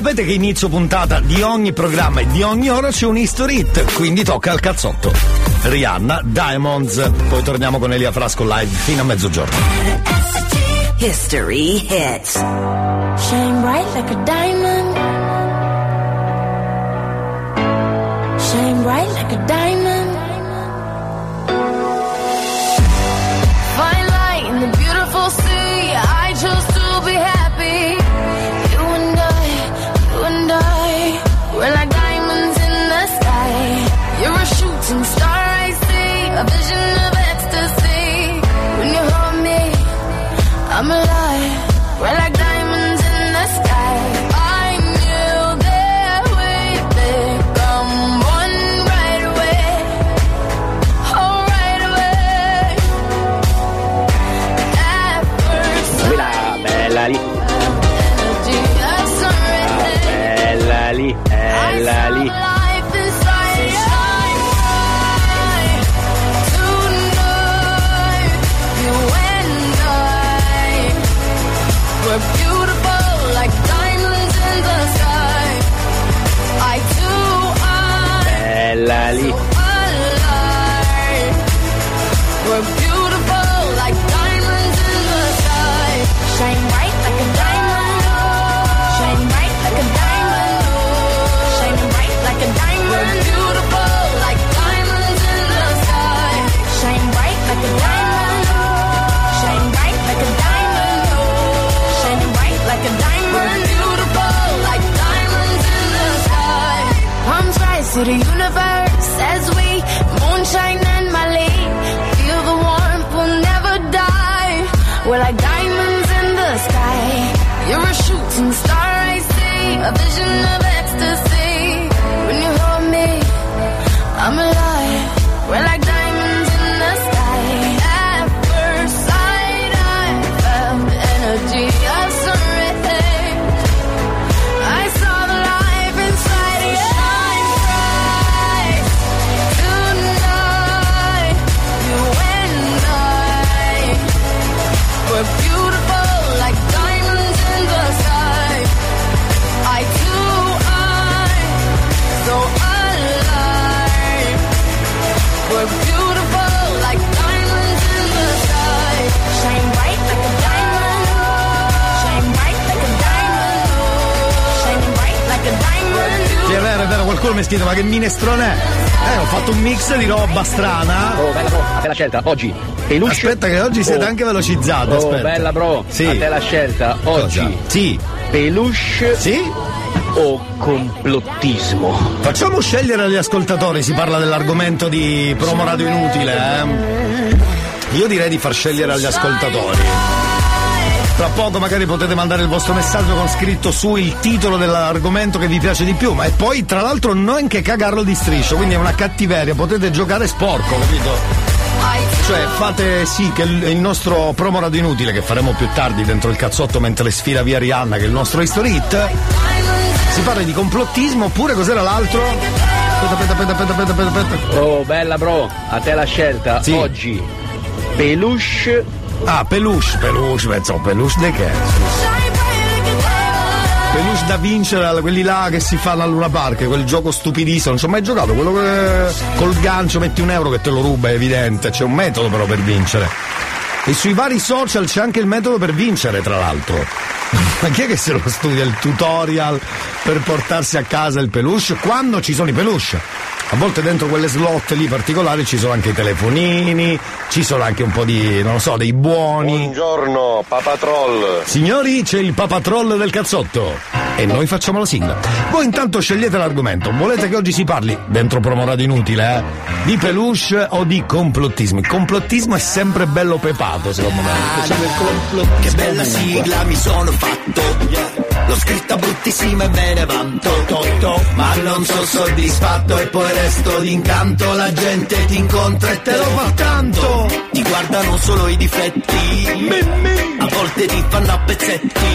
sapete che inizio puntata di ogni programma e di ogni ora c'è un history hit, quindi tocca al cazzotto. Rihanna, Diamonds, poi torniamo con Elia Frasco live fino a mezzogiorno. History hits. Shine bright like a diamond. Shine bright like a diamond. To the universe as we moonshine and Mali. Feel the warmth, we'll never die. We're like diamonds in the sky. You're a shooting star, I see. A vision of qualcuno mi scrive, ma che minestrone è? Eh, ho fatto un mix di roba strana. Oh, bella bro, a te la scelta. Oggi, peluche. Aspetta che oggi siete Oh. anche velocizzati, Oh, aspetta. bella bro, Sì. a te la scelta. Oggi, Cosa? Sì. peluche Sì? o complottismo? Facciamo scegliere agli ascoltatori, si parla dell'argomento di promo radio inutile, eh? Io direi di far scegliere agli ascoltatori. Tra poco magari potete mandare il vostro messaggio con scritto su il titolo dell'argomento che vi piace di più, ma e poi tra l'altro non che cagarlo di striscio, quindi è una cattiveria, potete giocare sporco, capito? Cioè fate sì che il, nostro promo radio inutile che faremo più tardi dentro il cazzotto mentre sfila via Rihanna che è il nostro history hit si parla di complottismo oppure cos'era l'altro? Aspetta, aspetta, aspetta, aspetta, aspetta, aspetta. Oh, bella bro, a te la scelta. Sì. Oggi, peluche Ah, peluche, peluche, penso, peluche di che? Peluche da vincere, quelli là che si fanno al Luna Park, quel gioco stupidissimo, non ci ho mai giocato, quello che col gancio metti un euro che te lo ruba, è evidente, c'è un metodo però per vincere. E sui vari social c'è anche il metodo per vincere, tra l'altro. Ma chi è che se lo studia il tutorial per portarsi a casa il peluche? Quando ci sono i peluche? A volte dentro quelle slot lì particolari ci sono anche i telefonini, ci sono anche un po' di, non lo so, dei buoni. Buongiorno, Papatroll. Signori, c'è il papatroll del cazzotto. E noi facciamo la sigla. Voi intanto scegliete l'argomento. Volete che oggi si parli, dentro promo radio inutile, eh? Di peluche o di complottismo? Il complottismo è sempre bello pepato, secondo me. Che bella sigla mi sono fatto L'ho scritta bruttissima e me ne vanto to, to. Ma non sono soddisfatto e poi resto d'incanto. La gente ti incontra e te lo fa tanto. Ti guardano solo i difetti a volte ti fanno a pezzetti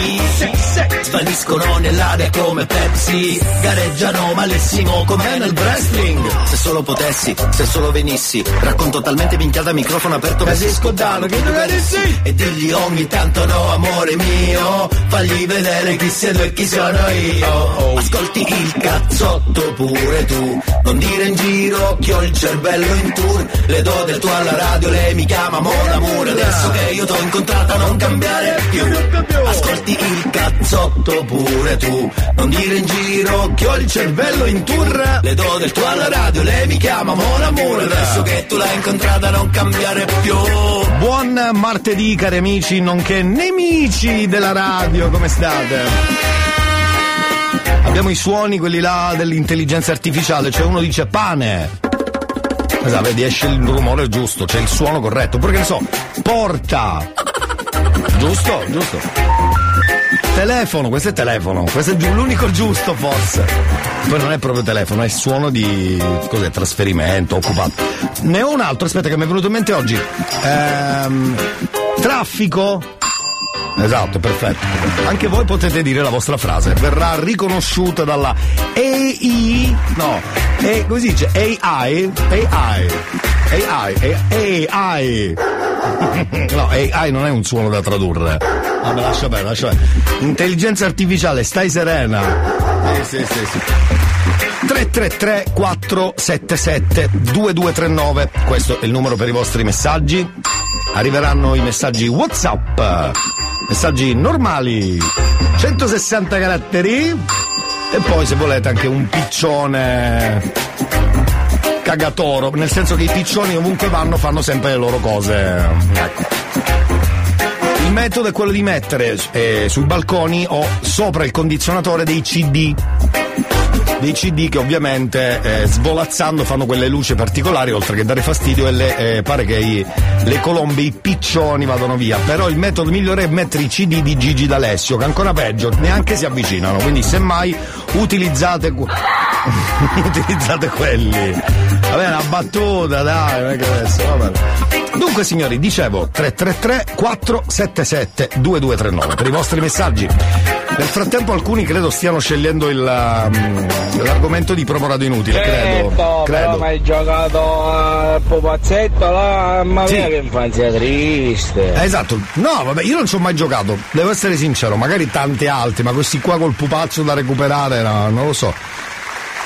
Svaniscono nell'aria come Pepsi. Gareggiano malissimo come nel wrestling. Se solo potessi, se solo venissi. Racconto talmente minchiata microfono aperto che si scordano che tu capissi E digli ogni tanto no amore mio Fagli vedere chi sei tu e chi sono io. Ascolti il cazzotto pure tu. Non dire in giro che ho il cervello in tour. Le do del tuo alla radio, lei mi chiama Mon Amour. Adesso che io t'ho incontrata non cambiare più Ascolti il cazzotto pure tu Non dire in giro che ho il cervello in tour Le do del tuo alla radio, lei mi chiama Mon Amour Adesso che tu l'hai incontrata non cambiare più Buon martedì cari amici, nonché nemici della radio, come state? Abbiamo i suoni, quelli là dell'intelligenza artificiale, cioè uno dice pane. Esatto, vedi, esce il rumore giusto, c'è il suono corretto. Che ne so, porta. Giusto? Giusto. Telefono, questo è telefono, questo è l'unico giusto forse. Poi non è proprio telefono, è suono di cos'è, trasferimento, occupato. Ne ho un altro, aspetta, che mi è venuto in mente oggi. Ehm, traffico. Esatto, perfetto. Anche voi potete dire la vostra frase, verrà riconosciuta dalla AI, no, e, come si dice? AI, AI, AI, AI. No, AI non è un suono da tradurre. Vabbè, lascia bene, lascia bene. Intelligenza artificiale, stai serena. Sì, sì, sì, sì. 333 477 2239 questo è il numero per i vostri messaggi arriveranno i messaggi whatsapp messaggi normali. 160 caratteri. E poi se volete anche un piccione cagatoro. Nel senso che i piccioni ovunque vanno fanno sempre le loro cose. Ecco. Il metodo è quello di mettere eh, sui balconi o sopra il condizionatore dei CD dei CD che ovviamente eh, svolazzando fanno quelle luci particolari oltre che dare fastidio e le, eh, pare che i- le colombe, i piccioni vadano via. Però il metodo migliore è mettere i CD di Gigi D'Alessio che ancora peggio neanche si avvicinano. Quindi semmai utilizzate utilizzate quelli vabbè una battuta dai non è che adesso vabbè Dunque signori, dicevo 333 477 2239 per i vostri messaggi. Nel frattempo alcuni credo stiano scegliendo il, um, l'argomento di promo radio inutile, credo. Certo, però credo. mi hai giocato al pupazzetto là, ma Sì. mia che infanzia triste. Eh, esatto, no vabbè io non ci ho mai giocato, devo essere sincero, magari tanti altri, ma questi qua col pupazzo da recuperare, no, non lo so.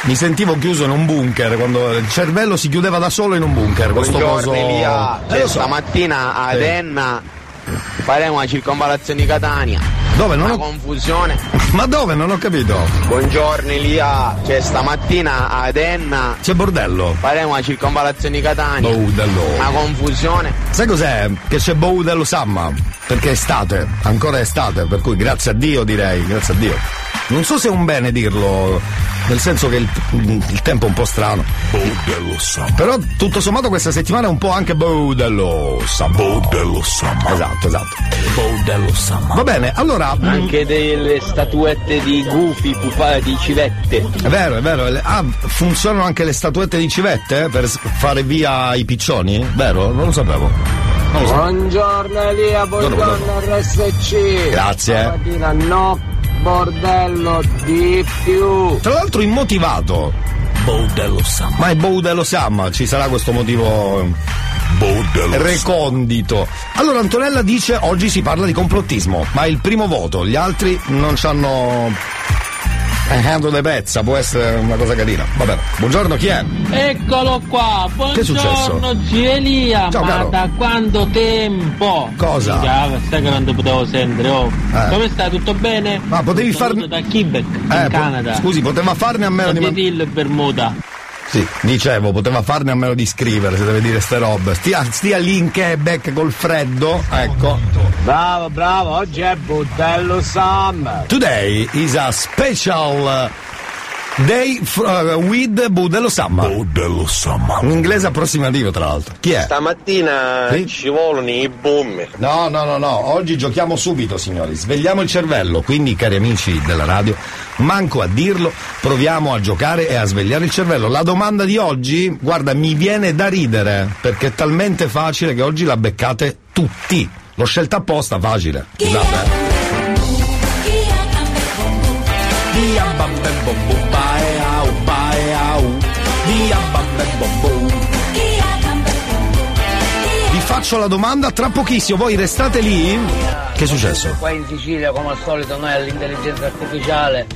Mi sentivo chiuso in un bunker, quando il cervello si chiudeva da solo in un bunker, questo Buongiorno coso... Elia, Eh, so. stamattina a Sì. Enna faremo la circonvallazione di Catania. Dove? Non Una ho... confusione. Ma dove? Non ho capito. Buongiorno Elia, cioè stamattina ad Enna C'è bordello. faremo la circonvallazione di Catania. Boudello. Una confusione. Sai cos'è? Che c'è Boudello Samma. Perché è estate, ancora è estate, per cui grazie a Dio direi, grazie a Dio. Non so se è un bene dirlo, nel senso che il, il tempo è un po' strano. Boudello Samma. Però tutto sommato questa settimana è un po' anche Boudello Samma. Boudello Samma. Esatto, esatto. Boudello Samma. Va bene, allora. mm, Anche delle statuette di gufi, pupa, di civette. È vero, è vero. Ah, funzionano anche le statuette di civette eh, per fare via i piccioni? Vero? Non lo sapevo. Buongiorno Elia, buongiorno RSC. Grazie. Stamattina no bordello di più. Tra l'altro immotivato. Boudello Samma. Ma è Boudello Samma, ci sarà questo motivo recondito. Allora Antonella dice oggi si parla di complottismo, ma è il primo voto, gli altri non ci hanno hanno de pezza, può essere una cosa carina. Vabbè, buongiorno, chi è? Eccolo qua, buongiorno zio Elia, Ciao, ma caro. da quanto tempo? Cosa? Minchia, sai che non ti potevo sentire, oh. Eh. Come stai? Tutto bene? Ma potevi farmi- da Quebec, in Eh, po- Canada. Scusi, poteva farne a meno di man- Bermuda. Sì, dicevo, poteva farne a meno di scrivere se deve dire ste robe. Stia, stia lì in Quebec col freddo, ecco. Bravo, bravo, oggi è bordello Summer. Today is a special uh, day uh, with Budello Samma. Budello Samma. Un inglese approssimativo, tra l'altro. Chi è? Stamattina Sì. ci vogliono i boom. No, no, no, no, oggi giochiamo subito, signori. Svegliamo il cervello, quindi, cari amici della radio, manco a dirlo, proviamo a giocare e a svegliare il cervello. La domanda di oggi, guarda, mi viene da ridere, perché è talmente facile che oggi la beccate tutti. L'ho scelta apposta, facile. Scusate, faccio la domanda tra pochissimo, voi restate lì? Che è successo? Qua in Sicilia, come al solito, noi all'intelligenza artificiale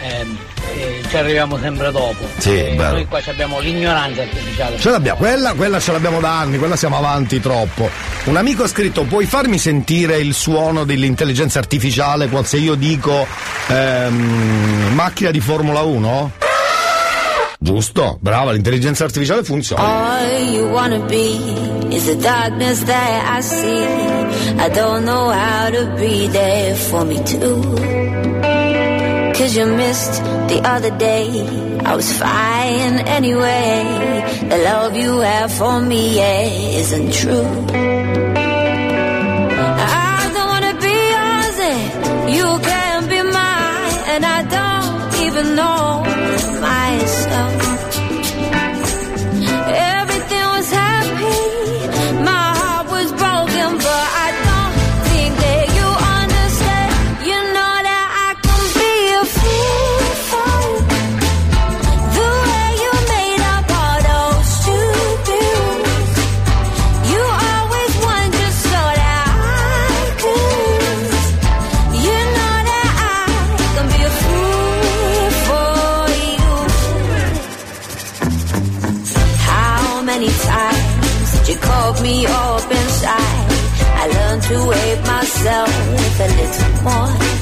ehm, eh, ci arriviamo sempre dopo. Sì, Eh, noi qua abbiamo l'ignoranza artificiale. Ce l'abbiamo, quella, quella ce l'abbiamo da anni, quella siamo avanti troppo. Un amico ha scritto: puoi farmi sentire il suono dell'intelligenza artificiale se io dico ehm, macchina di Formula 1? Giusto, brava, l'intelligenza artificiale funziona. All you wanna be is the darkness that I see. I don't know how to be there for me too. Cause you missed the other day. I was fine anyway. The love you have for me, yeah, isn't true. I don't myself a little more.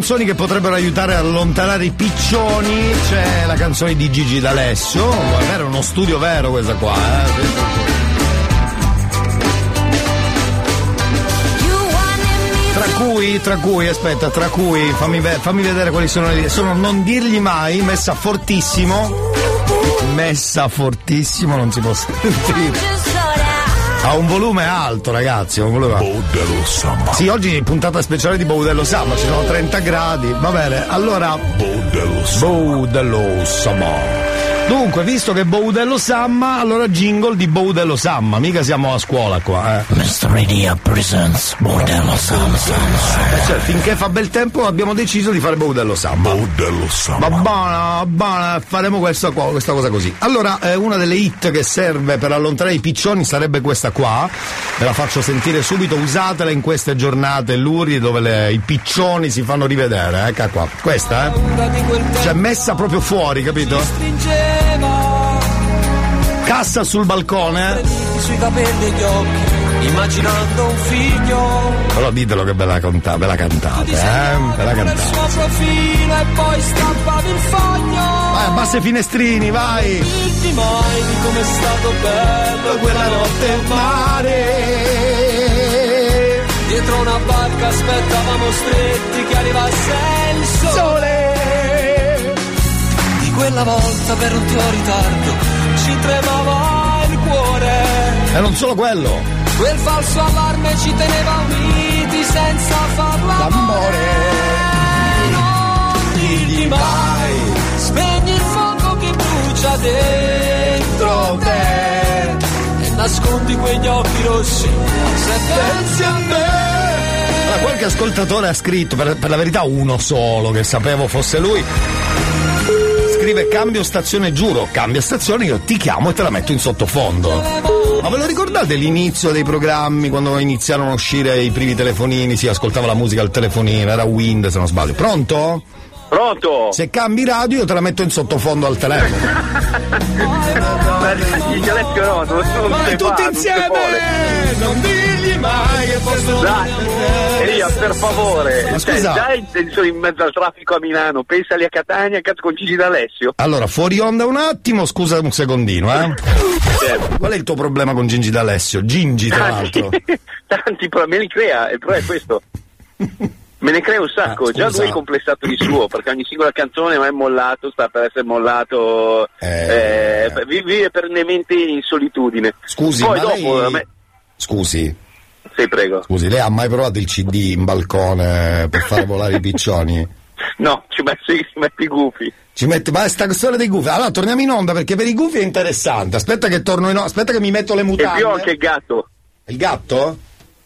Canzoni che potrebbero aiutare a allontanare i piccioni c'è la canzone di Gigi D'Alessio. È uno studio vero questa qua, eh. Tra cui, tra cui, aspetta, tra cui, fammi, fammi vedere quali sono le. Sono non dirgli mai, messa fortissimo. Messa fortissimo, non si può sentire. Ha un volume alto, ragazzi. ha Un volume Baudello Samba. Sì, oggi puntata speciale di Baudello Samba, ci sono 30 gradi. Va bene, allora. Baudello Samba. Baudello Samba. Dunque, visto che Baudello Samma, allora jingle di Baudello Samma. Mica siamo a scuola qua, eh. Mr. Radio presents Bordello Sam Eh, cioè, finché fa bel tempo abbiamo deciso di fare Baudello Samba. Baudello Samba. Va buona, buona, faremo questa, qua- questa cosa così. Allora, eh, una delle hit che serve per allontanare i piccioni sarebbe questa qua. Ve la faccio sentire subito, usatela in queste giornate luride dove le- i piccioni si fanno rivedere. Ecco qua. Questa, eh. Cioè, messa proprio fuori, capito? Cassa sul balcone. sui capelli e gli occhi, immaginando un figlio. Però ditelo che ve la, conta- ve la cantate, eh? Ve la cantate. suo profilo e poi stappavi il foglio. Vai, abbassa i finestrini, vai! Dirti mai di com'è stato bello quella notte al mare. Dietro una barca aspettavamo stretti che arrivasse il sole. Quella volta per un tuo ritardo ci tremava il cuore. E non solo quello. Quel falso allarme ci teneva uniti senza farlo amore. Non dirgli mai, spegni il fuoco che brucia dentro te. E nascondi quegli occhi rossi. Se pensi a me. Allora, qualche ascoltatore ha scritto, per, per la verità uno solo che sapevo fosse lui. Scrive cambio stazione, giuro, cambia stazione, io ti chiamo e te la metto in sottofondo. Ma ve lo ricordate l'inizio dei programmi quando iniziarono a uscire i primi telefonini? Si ascoltava la musica al telefonino, era Wind se non sbaglio. Pronto? Pronto? Se cambi radio io te la metto in sottofondo al telefono. Il no, non, Vai tutti insieme! Non posso Dai, Elia, per favore, Ma cioè, scusa. già in, sono in mezzo al traffico a Milano, pensali a Catania, cazzo con Gigi D'Alessio. Allora, fuori onda un attimo, scusa un secondino, eh. Certo. Qual è il tuo problema con Gingi D'Alessio? Gingi, tra l'altro. Tanti problemi, me li crea, il problema è questo. Me ne crea un sacco, Ah, già lui è complessato di suo, perché ogni singola canzone è mollato, sta per essere mollato, Eh. eh, vi- vive perennemente in solitudine. Scusi, Poi ma dopo, lei... me- Scusi, sì, prego. scusi, lei ha mai provato il CD in balcone per fare volare i piccioni? No, ci metti, ci metti i gufi. Ci mette, ma sta storia dei gufi. Allora torniamo in onda perché per i gufi è interessante. Aspetta che torno in onda, aspetta che mi metto le E mutande. più anche il gatto. Il gatto?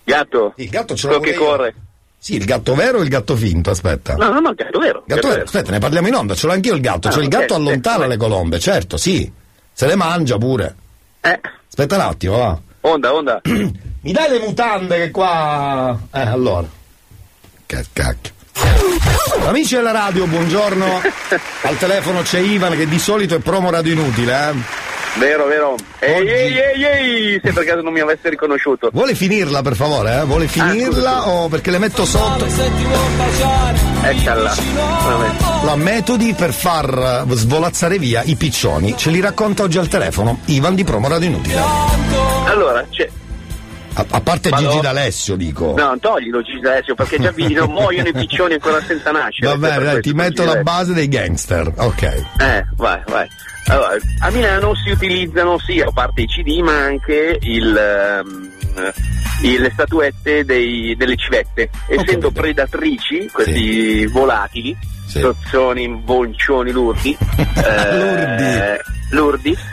Gatto. Sì, il gatto ce l'ho Quello che io. corre. Sì, il gatto vero o il gatto finto? Aspetta. No, no, no, il gatto vero. Gatto gatto vero, aspetta, ne parliamo in onda, ce l'ho anch'io il gatto. Ah, cioè il gatto allontana sì, le colombe, certo, sì. Se le mangia pure. Eh, Aspetta un attimo, va. onda, onda. Mi dai le mutande che qua. Eh, allora. Che cacchio. Amici della radio, buongiorno. Al telefono c'è Ivan che di solito è promo radio inutile, eh. Vero, vero. Ehi, ehi, ehi, ehi, se per caso non mi avesse riconosciuto. Vuole finirla per favore, eh? Vuole finirla scusa, o perché le metto sotto? Eccola. La metodi per far svolazzare via i piccioni. Ce li racconta oggi al telefono Ivan di promo radio inutile. Allora, c'è. A, a parte Vado. Gigi D'Alessio, dico. No, toglilo Gigi Alessio, perché già vi no, muoiono i piccioni ancora senza nascere. Va bene, dai, ti metto Gigi la D'Alessio. base dei gangster. Ok. Eh, vai, vai. Allora, a Milano si utilizzano sia a parte i CD ma anche il, ehm, i- le statuette dei- delle civette. Essendo capito. predatrici, questi volatili, Sì. sozzoni, boncioni, lurdi, eh, lurdi,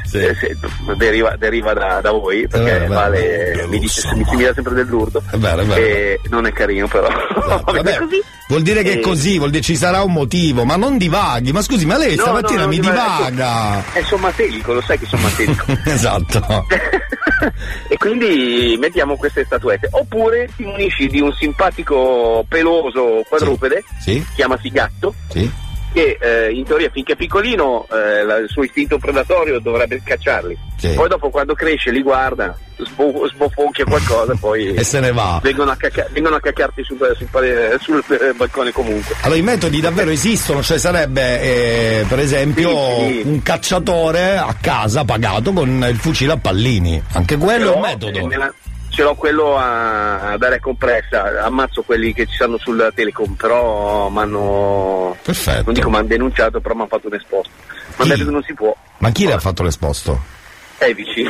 Sì. eh, se- deriva, deriva da, da voi, perché Eh, beh, Vale beh, mi, dice, mi, mi dà sempre del lurdo. È vero, è. E non è carino però. Vabbè, Vabbè, così. vuol dire che è così, vuol dire ci sarà un motivo, ma non divaghi. Ma scusi, ma lei No, stamattina no, mi divaga. È sommatelico, lo sai che sommatellico. esatto. e quindi mettiamo queste statuette. Oppure ti munisci di un simpatico peloso quadrupede, Sì, chiamasi gatto, sì. Che eh, in teoria finché è piccolino eh, la- il suo istinto predatorio dovrebbe cacciarli. Sì. Poi dopo quando cresce li guarda, sbo- sbofonchia qualcosa, poi E se ne va. vengono a, cacca- vengono a caccarti sul, sul sul, eh, balcone comunque. Allora i metodi davvero esistono, cioè sarebbe eh, per esempio Sì, sì. un cacciatore a casa pagato con il fucile a pallini. Anche quello è un Però, metodo. eh, nella- ce l'ho quello a, ad aria compressa, ammazzo quelli che ci stanno sul Telecom, però mi hanno. Perfetto. Non dico mi hanno denunciato, però mi hanno fatto un esposto. Hanno detto che non si può. Ma chi le ha fatto l'esposto? Eh, vicini.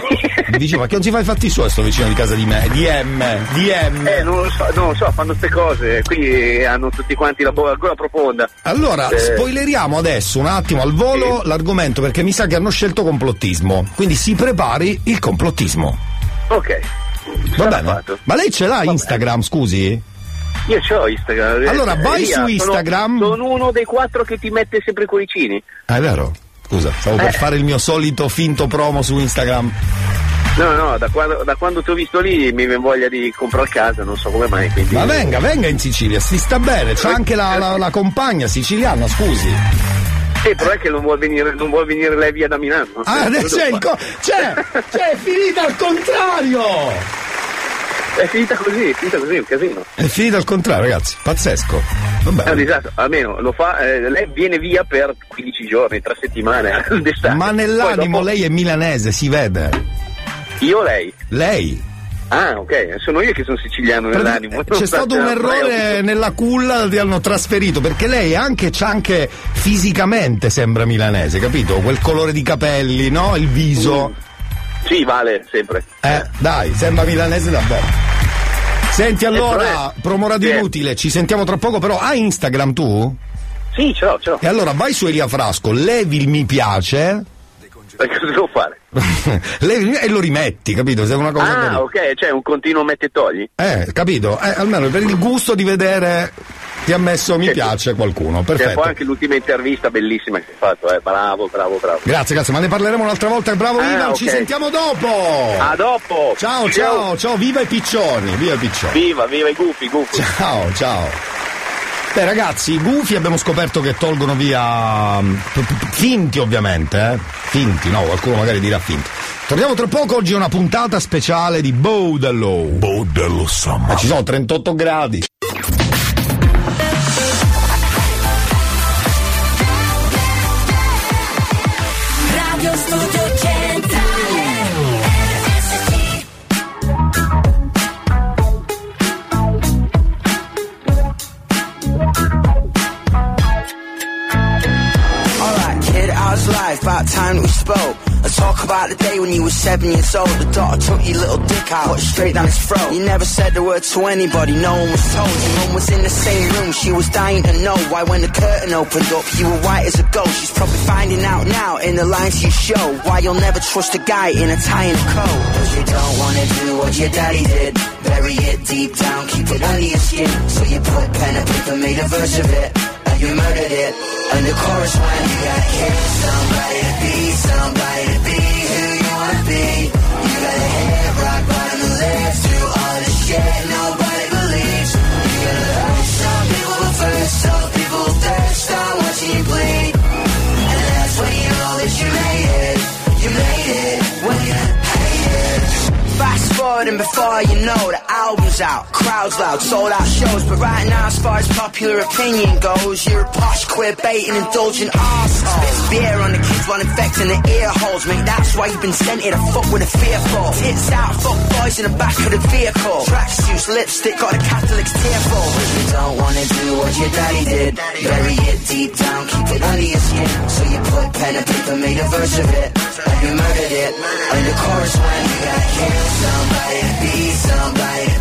Dice, ma che non si fa i fatti suoi sto vicino di casa di me? Di M, di M. eh, non lo so, non lo so, fanno queste cose. Qui hanno tutti quanti la, bo- la gola profonda. Allora, Eh. spoileriamo adesso un attimo al volo Sì. l'argomento perché mi sa che hanno scelto complottismo. Quindi si prepari il complottismo. Ok. Va bene? Ma lei ce l'ha bene. Instagram, scusi? Io c'ho Instagram. Allora, Eh, vai Elia, su sono- Instagram. Sono, uno dei quattro che ti mette sempre i cuoricini. Ah, è vero? Scusa, stavo per Eh. fare il mio solito finto promo su Instagram. No, no, da quando, da quando ti ho visto lì mi viene voglia di comprare casa, non so come mai. Quindi... Ma venga, venga in Sicilia, si sta bene. C'è anche la, la- la compagna siciliana, scusi. Eh, però è che non vuol venire, non vuol venire lei via da Milano. Ah, Eh, adesso c'è il co- c'è, c'è, è finita al contrario! È finita così, è finita così, è un casino. È finita al contrario, ragazzi, pazzesco. Vabbè. disastro, almeno lo fa, eh, lei viene via per 15 giorni, 3 settimane d'estate. Ma nell'animo dopo- lei è milanese, si vede. Io o lei? Lei. Ah, ok, sono io che sono siciliano nell'animo. non C'è stato un errore nella culla, ti hanno trasferito perché lei anche c'ha anche fisicamente sembra milanese, capito? Quel colore di capelli, no? Il viso. Sì, vale, sempre. Eh, dai, sembra milanese davvero. Senti allora, però è- promo radio Sì. inutile, ci sentiamo tra poco, però hai Instagram tu? Sì, ce l'ho, ce l'ho. E allora vai su Elia Frasco, levi il mi piace Ma cosa devo fare? E lo rimetti, capito? Se è una cosa Ah, così. ok, c'è un continuo metti e togli. Eh, capito? Eh, almeno per il gusto di vedere ti ha messo mi piace qualcuno. C'è poi Perfetto. anche l'ultima intervista bellissima che hai fatto, eh. Bravo, bravo, bravo. Grazie, grazie, ma ne parleremo un'altra volta. Bravo Ah, Ivan, ok. ci sentiamo dopo. A dopo! Ciao, ciao, ciao, viva i piccioni, viva i piccioni. Viva, viva i gufi, gufi! Ciao, ciao. Beh ragazzi, i gufi abbiamo scoperto che tolgono via mm, finti ovviamente, eh? Finti, no, qualcuno magari dirà finti. Torniamo tra poco, oggi è una puntata speciale di Boudello. Boudello Summer. ci sono 38 gradi. About time that we spoke. Let's talk about the day when you were seven years old. The doctor took your little dick out, put straight down his throat. You never said a word to anybody, no one was told. Your mum was in the same room, she was dying to know why when the curtain opened up, you were white as a ghost. She's probably finding out now in the lines you show why you'll never trust a guy in a tie and a coat. Cause you don't wanna do what your daddy did. Bury it deep down, keep it under your skin. So you put pen and paper, made a verse of it. You murdered it. And the chorus went, you gotta kill somebody to be somebody to be who you wanna be. You gotta hit rock bottom and live through all the shit nobody believes. You gotta hurt some people but first some people thirst on watching you bleed. And that's when you know that you made it. You made it when you hate it. Fast forward and before you know the album's out, crowds loud, sold out shows. But right now, as far as popular opinion goes, you're a posh, queer, baiting, indulgent arsehole. Spits beer on the kids while infecting the ear holes, mate. That's why you've been sent here to fuck with a fearful. Tits out, fuck boys in the back of the vehicle. Tracksuits, lipstick, got the Catholics tearful. You don't wanna do what your daddy did. Bury it deep down, keep it under your skin. So you put pen and paper, made a verse of it. And you murdered it. And the chorus went, you gotta kill somebody be somebody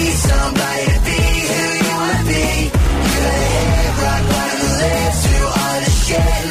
somebody to be who you wanna be. You gotta hit rock bottom and live through all the shit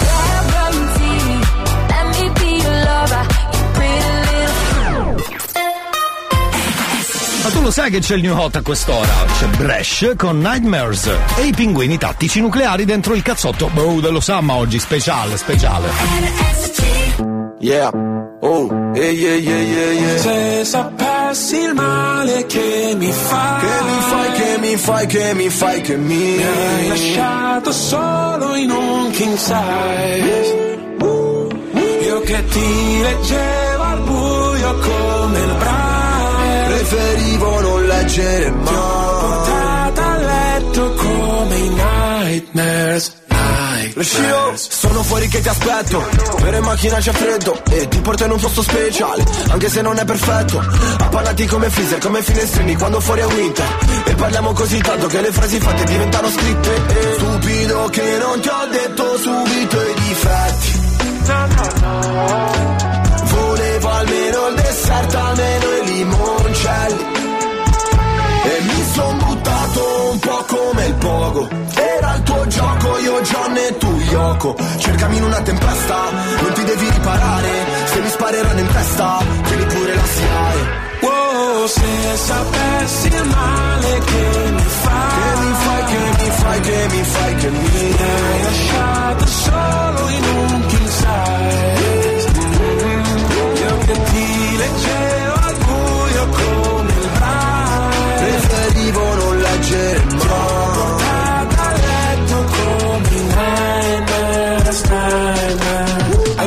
Ma tu lo sai che c'è il new hot a quest'ora? C'è Bresh con Nightmares e i pinguini tattici nucleari dentro il cazzotto. Boh, dello Samma oggi, speciale, speciale. Yeah, oh, yeah, yeah, yeah, yeah, yeah. Se sapessi il male che mi fa, che mi fai, che mi fai, che mi fai, che mi, mi hai lasciato solo in un king size. Io che ti leggevo al buio come il braille. Preferivo non leggere mai. Ti ho portato a letto come i nightmares. Lo scio, sono fuori che ti aspetto. Per in macchina c'è freddo E ti porto in un posto speciale Anche se non è perfetto. Appannati come freezer, come finestrini Quando fuori è winter E parliamo così tanto che le frasi fatte diventano scritte. E Stupido che non ti ho detto subito i difetti almeno il dessert, almeno i limoncelli. E mi son buttato un po' come il pogo. Era il tuo gioco, io John e tu Yoko. Cercami in una tempesta, non ti devi riparare. Se mi spareranno in testa, tieni pure la SIAE Oh, se sapessi il male che mi fai Che mi fai, che mi fai, che mi fai, che mi hai lasciato solo in un king size Io che ti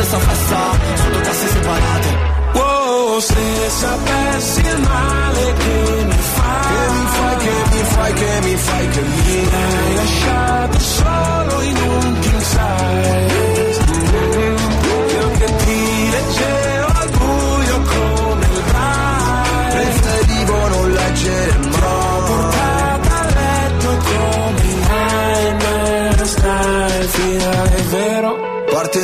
Andiamo alla stessa festa, sotto casse separate Oh, se sapessi il male che mi fai Che mi fai, che mi fai, che mi fai, che mi hai lasciato solo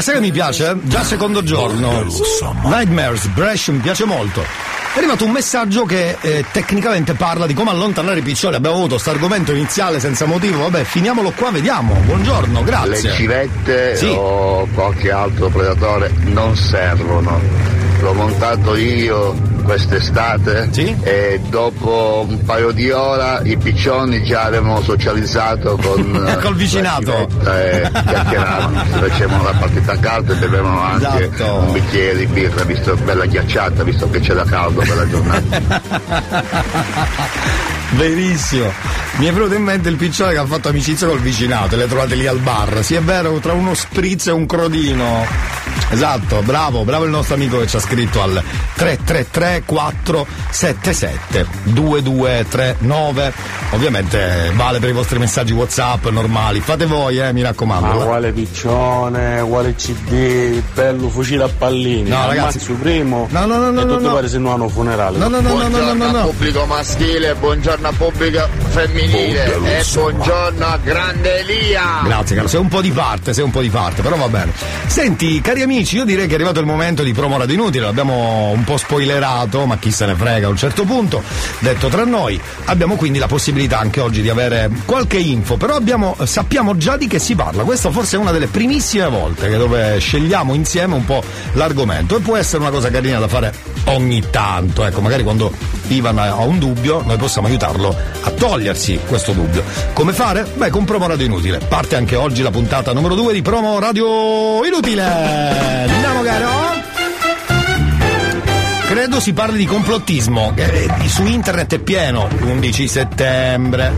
sai che mi piace? Già secondo giorno. Nightmares, Brescia mi piace molto. È arrivato un messaggio che eh, tecnicamente parla di come allontanare i piccioli. Abbiamo avuto questo argomento iniziale senza motivo. Vabbè, finiamolo qua, vediamo. Buongiorno, grazie. Le civette Sì. o qualche altro predatore non servono. L'ho montato io quest'estate e dopo un paio di ore i piccioni già avevano socializzato con eh, Col vicinato. la civetta e chiacchieravano, si facevano la partita a caldo e bevevano anche Esatto. un bicchiere di birra, visto bella ghiacciata, visto che c'era caldo per la giornata. Verissimo. Mi è venuto in mente il piccione che ha fatto amicizia col vicinato le trovate lì al bar. Sì, è vero, tra uno spritz e un crodino. Esatto, bravo, bravo il nostro amico che ci ha scritto al 333 477 2239. Ovviamente vale per i vostri messaggi WhatsApp normali. Fate voi, eh, mi raccomando. Ma quale piccione, quale CD, bello fucile a pallini. No, ragazzi. su primo. No, no, no, no, E no, tutto no. pare se no hanno funerale. No, no, no, no, no, no, buongiorno no, pubblico maschile, buongiorno al pubblico femminile e buongiorno a grande Elia. Grazie caro, sei un po' di parte, sei un po' di parte, però va bene. Senti, cari amici, io direi che è arrivato il momento di promo radio inutile, l'abbiamo un po' spoilerato, ma chi se ne frega a un certo punto, detto tra noi, abbiamo quindi la possibilità anche oggi di avere qualche info, però abbiamo, sappiamo già di che si parla, questa forse è una delle primissime volte che dove scegliamo insieme un po' l'argomento e può essere una cosa carina da fare ogni tanto, ecco, magari quando Ivan ha un dubbio, noi possiamo aiutarlo a togliersi questo dubbio. Come fare? Beh, con Promo Radio Inutile. Parte anche oggi la puntata numero 2 di Promo Radio Inutile. Andiamo, caro. Credo si parli di complottismo, eh, su internet è pieno. 11 settembre,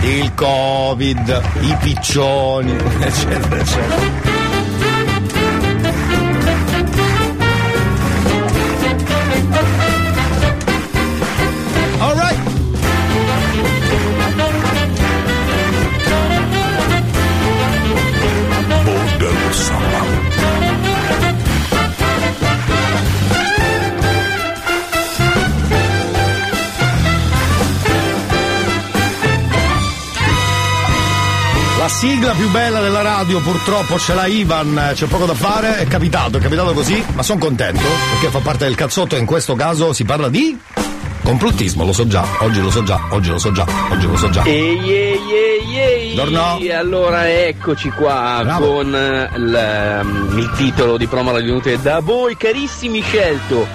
il Covid, i piccioni, eccetera, eccetera. Più bella della radio purtroppo ce l'ha Ivan, c'è poco da fare, è capitato, è capitato così, ma sono contento perché fa parte del cazzotto e in questo caso si parla di complottismo, lo so già, oggi lo so già, oggi lo so già, oggi lo so già. Ehi, ehi, ehi! Tornò. Allora eccoci qua Bravo. con eh, il, il titolo di promo alla venuta da voi carissimi scelto.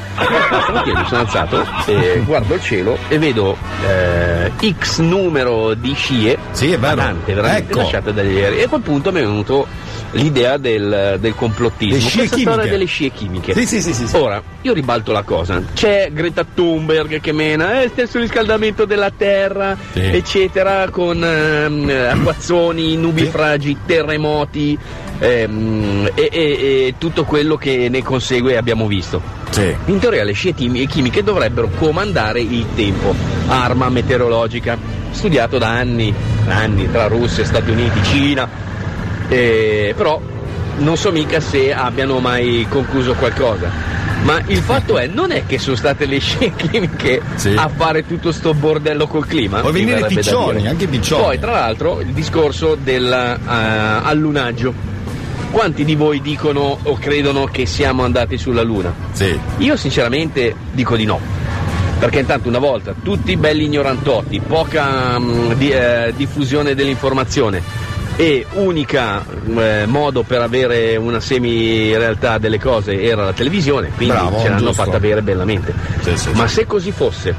Stamattina mi sono alzato e guardo il cielo e vedo eh, X numero di scie, sì, è vero. tante veramente Ecco. lasciate dagli aerei. E a quel punto mi è venuto l'idea del, del complottismo, scie questa chimiche. storia delle scie chimiche. Sì, sì, sì, sì, sì. Ora, io ribalto la cosa. C'è Greta Thunberg che mena, eh, stesso riscaldamento della terra, Sì. eccetera, con ehm, acquazzoni, nubifragi, terremoti ehm, e, e- e tutto quello che ne consegue abbiamo visto. Sì. In teoria le scie chimiche dovrebbero comandare il tempo, arma meteorologica, studiato da anni, anni tra Russia, Stati Uniti, Cina, eh, però non so mica se abbiano mai concluso qualcosa. Ma il fatto è, non è che sono state le scie chimiche a fare tutto sto bordello col clima? Mi venire piccioni, anche piccioni. Poi, tra l'altro, il discorso del eh, allunaggio. Quanti di voi dicono o credono che siamo andati sulla Luna? Sì. Io sinceramente dico di no. Perché intanto una volta tutti belli ignorantotti, poca mm, di- eh, diffusione dell'informazione e unica eh, modo per avere una semi-realtà delle cose era la televisione, quindi Bravo, ce l'hanno giusto. fatta bere bellamente. Ma se così fosse,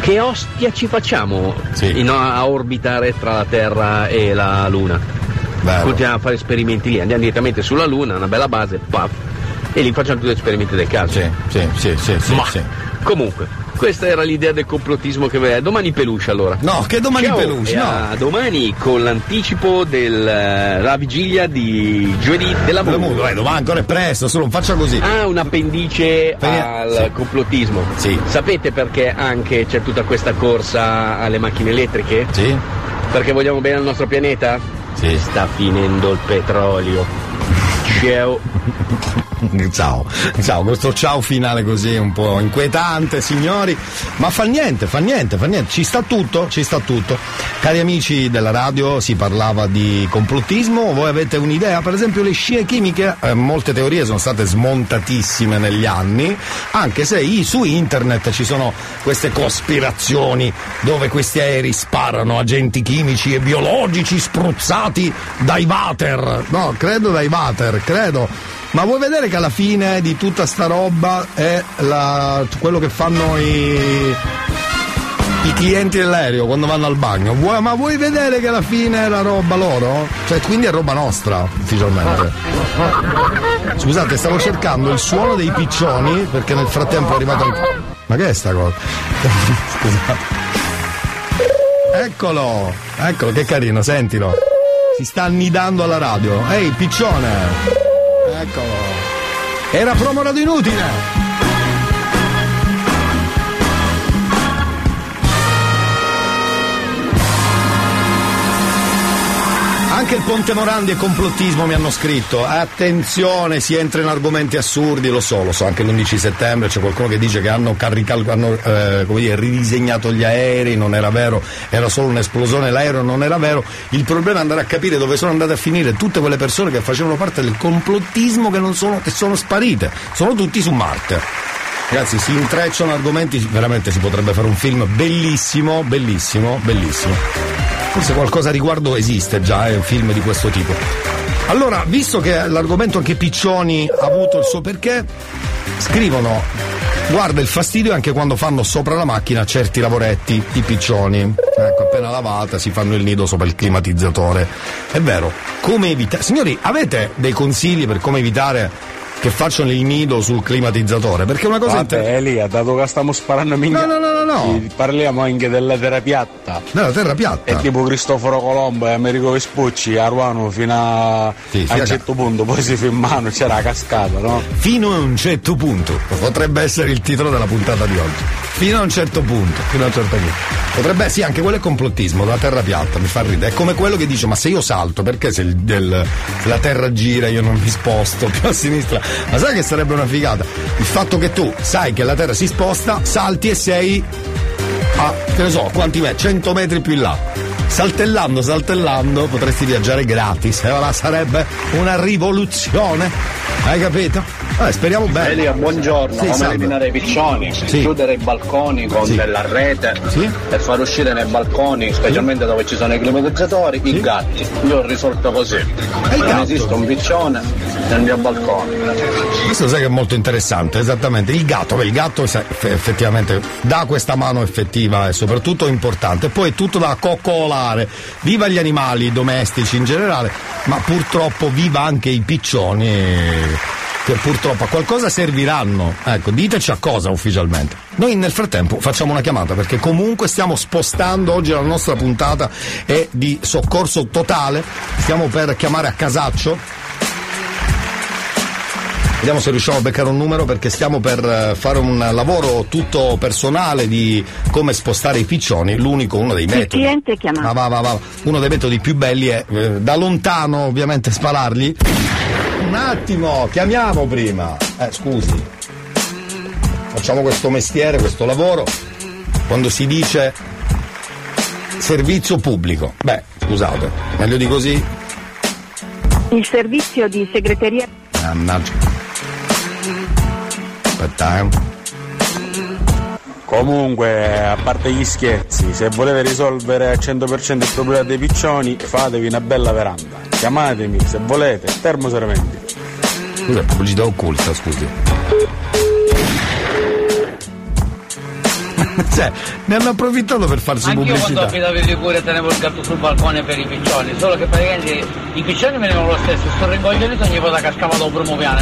che ostia ci facciamo in- a orbitare tra la Terra e la Luna? Continuiamo a fare esperimenti lì, andiamo direttamente sulla Luna, una bella base, paf, e lì facciamo tutti gli esperimenti del caso. Sì, sì, sì, sì, Ma sì. comunque, questa era l'idea del complottismo che aveva. Domani peluche allora. No, che domani Ciao, peluche, no. domani con l'anticipo della vigilia di giovedì della. Moon, eh, domani ancora è presto, solo non faccia così. Ah, un appendice Perché- al sì. complottismo. Sì. Sapete perché anche c'è tutta questa corsa alle macchine elettriche? Sì. Perché vogliamo bene al nostro pianeta? Sì. Sta finendo il petrolio. Ciao. Ciao, ciao, questo ciao finale così un po' inquietante, signori, ma fa niente, fa niente, fa niente, ci sta tutto, ci sta tutto. Cari amici della radio, si parlava di complottismo, voi avete un'idea? Per esempio le scie chimiche, eh, molte teorie sono state smontatissime negli anni, anche se su internet ci sono queste cospirazioni dove questi aerei sparano agenti chimici e biologici spruzzati dai water, no, credo dai water, credo. Ma vuoi vedere che alla fine di tutta sta roba è la- quello che fanno i, i clienti dell'aereo quando vanno al bagno? Vuoi- ma vuoi vedere che alla fine è la roba loro? Cioè, quindi è roba nostra, ufficialmente. Scusate, stavo cercando il suono dei piccioni perché nel frattempo è arrivato anche. Ma che è sta cosa? Scusate. Eccolo, eccolo, che carino, sentilo. Si sta annidando alla radio. Ehi, piccione! Eccolo. Era promo inutile. Anche il Ponte Morandi e complottismo mi hanno scritto. Attenzione, si entra in argomenti assurdi, lo so, lo so, anche l'11 settembre c'è qualcuno che dice che hanno, carical- hanno eh, dire, ridisegnato gli aerei, non era vero, era solo un'esplosione, l'aereo non era vero. Il problema è andare a capire dove sono andate a finire tutte quelle persone che facevano parte del complottismo che sono, che sono sparite. Sono tutti su Marte. Ragazzi, si intrecciano argomenti, veramente si potrebbe fare un film bellissimo, bellissimo, bellissimo. Forse qualcosa a riguardo esiste già, è un film di questo tipo. Allora, visto che l'argomento anche Piccioni ha avuto il suo perché, scrivono Guarda il fastidio anche quando fanno sopra la macchina certi lavoretti, i piccioni. Ecco, appena lavata si fanno il nido sopra il climatizzatore. È vero, come evitare. Signori, avete dei consigli per come evitare che facciano il nido sul climatizzatore? Perché una cosa Vabbè, Elia, dato che stiamo sparando minchia. No, no, no, no, no. Parliamo anche della terra piatta. Della terra piatta. È tipo Cristoforo Colombo e Americo Vespucci a Ruano fino a, Sì, a un a- certo punto, poi si fermano, c'era la cascata, no? Fino a un certo punto. Potrebbe essere il titolo della puntata di oggi. Fino a un certo punto. Fino a un certo punto. Potrebbe, sì, anche quello è complottismo, la terra piatta, mi fa ridere. È come quello che dice, ma se io salto, perché se, il- del- la terra gira io non mi sposto più a sinistra? Ma sai che sarebbe una figata? Il fatto che tu sai che la terra si sposta, salti e sei a, che ne so, quanti metri? 100 metri più in là. saltellando, saltellando potresti viaggiare gratis e ora sarebbe una rivoluzione. Hai capito? Vabbè, speriamo bene. Elia, buongiorno, Sì, come salve. eliminare i piccioni, Sì. chiudere i balconi con Sì. della rete Sì. e far uscire nei balconi, specialmente dove ci sono i climatizzatori, i gatti. Io ho risolto così. Non gatto? esiste un piccione nel mio balcone. Questo sai che è molto interessante, esattamente. Il gatto, beh, il gatto effettivamente dà questa mano effettiva e soprattutto importante. Poi è tutto da coccolare. Viva gli animali domestici in generale, ma purtroppo viva anche i piccioni che purtroppo a qualcosa serviranno. Ecco, diteci a cosa ufficialmente. Noi nel frattempo facciamo una chiamata perché comunque stiamo spostando oggi la nostra puntata è di soccorso totale. Stiamo per chiamare a casaccio Vediamo se riusciamo a beccare un numero perché stiamo per eh, fare un lavoro tutto personale di come spostare i piccioni. L'unico, uno dei Il metodi. cliente chiama. Ma va, va, va. Uno dei metodi più belli è eh, da lontano ovviamente sparargli. Un attimo, chiamiamo prima. Eh, scusi. Facciamo questo mestiere, questo lavoro. Quando si dice servizio pubblico. Beh, scusate, meglio di così. Il servizio di segreteria. Mannaggia. Comunque, a parte gli scherzi, se volete risolvere al 100% il problema dei piccioni, fatevi una bella veranda. Chiamatemi se volete, termoserventi. Scusa, pubblicità occulta, scusi. cioè, ne hanno approfittato per farsi Anch'io quando pubblicità. abitavo in Liguria tenevo il gatto sul balcone per i piccioni, solo che praticamente i piccioni venivano lo stesso, sto rincoglionito ogni volta cascava da un primo piano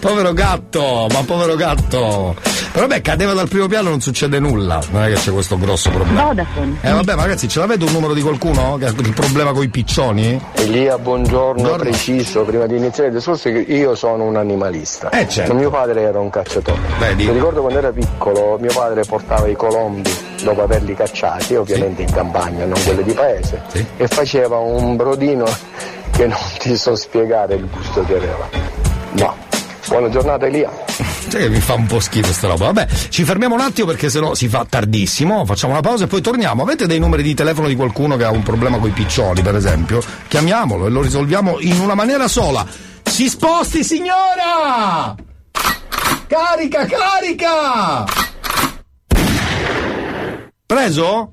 Povero gatto, ma povero gatto. Però vabbè, cadeva dal primo piano non succede nulla. Non è che c'è questo grosso problema. Vodafone. Eh vabbè, ma ragazzi, ce l'avete un numero di qualcuno che ha il problema con i piccioni? Elia, buongiorno, preciso, prima di iniziare il discorso che io sono un animalista. Eh, certo. Mio padre era un cacciatore. Vedi? Mi ricordo quando era piccolo, mio padre portava i colombi dopo averli cacciati, ovviamente in campagna, non quelli di paese, e faceva un brodino che non ti so spiegare il gusto che aveva. No. Buona giornata Elia. Che mi fa un po' schifo sta roba. Vabbè, ci fermiamo un attimo perché sennò si fa tardissimo. Facciamo una pausa e poi torniamo. Avete dei numeri di telefono di qualcuno che ha un problema con i piccioni, per esempio? Chiamiamolo e lo risolviamo in una maniera sola. Si sposti, signora! Carica, carica! Preso?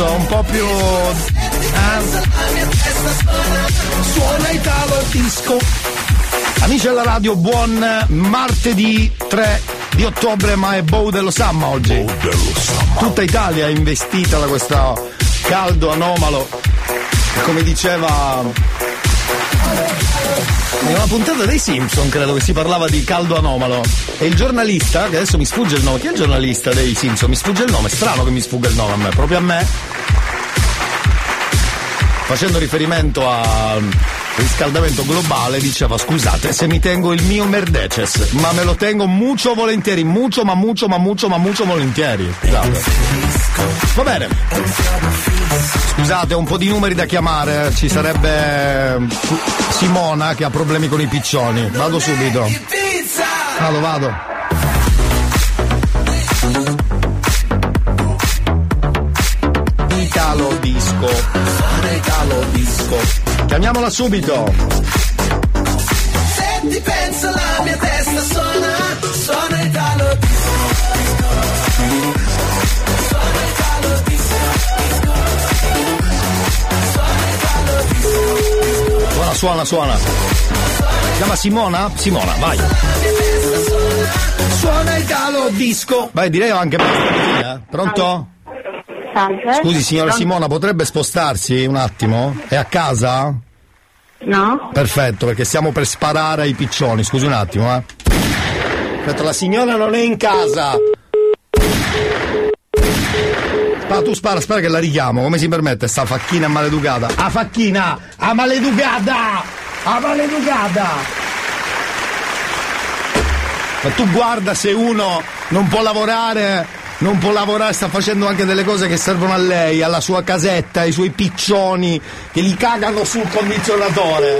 Diverso, un po' più. eh? Suona Italo Disco. Amici della radio, buon martedì 3 di ottobre, ma è Bow dello Samma oggi. Tutta Italia è investita da questo caldo anomalo. Come diceva in una puntata dei Simpson credo che si parlava di caldo anomalo e il giornalista, che adesso mi sfugge il nome, chi è il giornalista dei Simpson? Mi sfugge il nome, strano che mi sfugga il nome a me, proprio a me. Facendo riferimento al riscaldamento globale diceva scusate se mi tengo il mio merdeces ma me lo tengo mucho volentieri mucho ma mucho ma mucho ma mucho volentieri. Scusate va bene. Scusate un po' di numeri da chiamare. Ci sarebbe eh, Simona che ha problemi con i piccioni. Vado subito. Vado vado. Italo disco Italo disco. Chiamiamola subito. Se ti penso la mia testa suona, suona Italo suona suona suona si chiama Simona? Simona vai. Suona Italo disco. Vai direi anche basta così, pronto? Scusi signora Simona, potrebbe spostarsi un attimo? È a casa? No? Perfetto, perché stiamo per sparare ai piccioni, scusi un attimo, eh. Aspetta, la signora non è in casa. Spara, tu spara, spara che la richiamo, come si permette sta facchina maleducata? A facchina! A maleducata! A maleducata! Ma tu guarda se uno non può lavorare non può lavorare, sta facendo anche delle cose che servono a lei, alla sua casetta, ai suoi piccioni che li cagano sul condizionatore.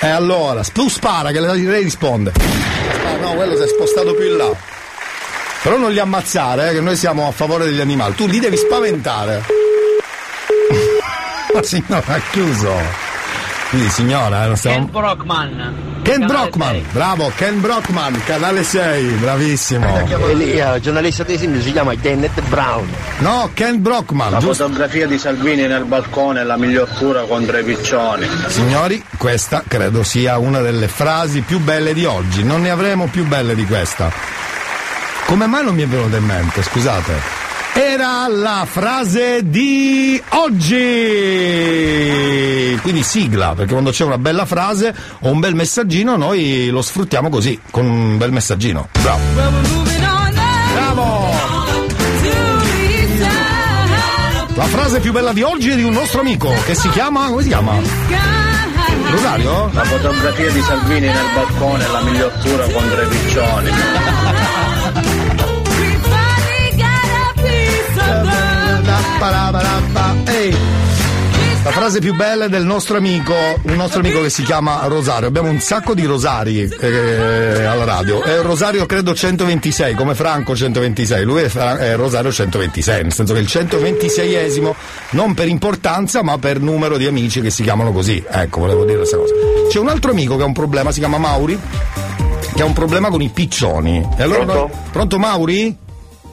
E allora, tu spara che lei risponde. Spara, no, quello si è spostato più in là. Però non li ammazzare, eh, che noi siamo a favore degli animali. Tu li devi spaventare. Ma signora, ha chiuso. Quindi signora, eh, non stiamo... Ken Brockman. Ken Brockman, bravo, Ken Brockman, canale 6, bravissimo. Il giornalista dei Simpson si chiama Kenneth Brown. No, Ken Brockman, La giusto? fotografia di Salvini nel balcone è la miglior cura contro i piccioni. Signori, questa credo sia una delle frasi più belle di oggi. Non ne avremo più belle di questa. Come mai non mi è venuta in mente? Scusate. Era la frase di oggi! Quindi sigla, perché quando c'è una bella frase o un bel messaggino noi lo sfruttiamo così, con un bel messaggino. Bravo! Bravo! La frase più bella di oggi è di un nostro amico che si chiama. come si chiama? Rosario? La fotografia di Salvini nel balcone la miglior cura contro i piccioni. La frase più bella è del nostro amico, un nostro amico che si chiama Rosario. Abbiamo un sacco di rosari eh, alla radio. È Rosario credo 126, come Franco 126. Lui è, Fra- è Rosario 126, nel senso che il 126esimo non per importanza, ma per numero di amici che si chiamano così. Ecco, volevo dire questa cosa. C'è un altro amico che ha un problema, si chiama Mauri, che ha un problema con i piccioni. E allora Pronto? Pronto Mauri?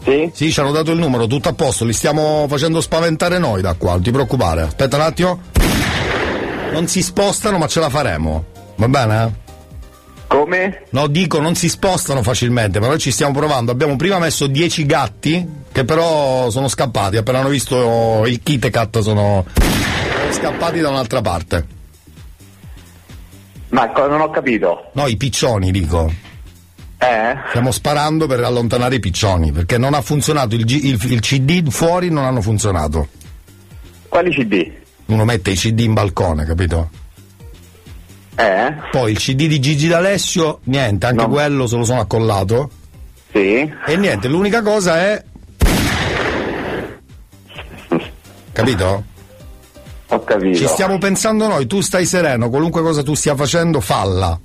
Sì? Sì, ci hanno dato il numero, tutto a posto, li stiamo facendo spaventare noi da qua, non ti preoccupare. Aspetta un attimo. Non si spostano, ma ce la faremo. Va bene? Come? No, dico, non si spostano facilmente, ma noi ci stiamo provando. Abbiamo prima messo 10 gatti, che però sono scappati, appena hanno visto il Kit Kat sono scappati da un'altra parte. Ma non ho capito. No, i piccioni, dico. Eh? Stiamo sparando per allontanare i piccioni, perché non ha funzionato, il, G- il- il CD fuori non hanno funzionato. Quali CD? Uno mette i CD in balcone, capito? Eh? Poi il CD di Gigi D'Alessio, niente, anche quello se lo sono accollato. Sì. E niente, l'unica cosa è. Capito? Ho capito. Ci stiamo pensando noi, tu stai sereno, qualunque cosa tu stia facendo, falla.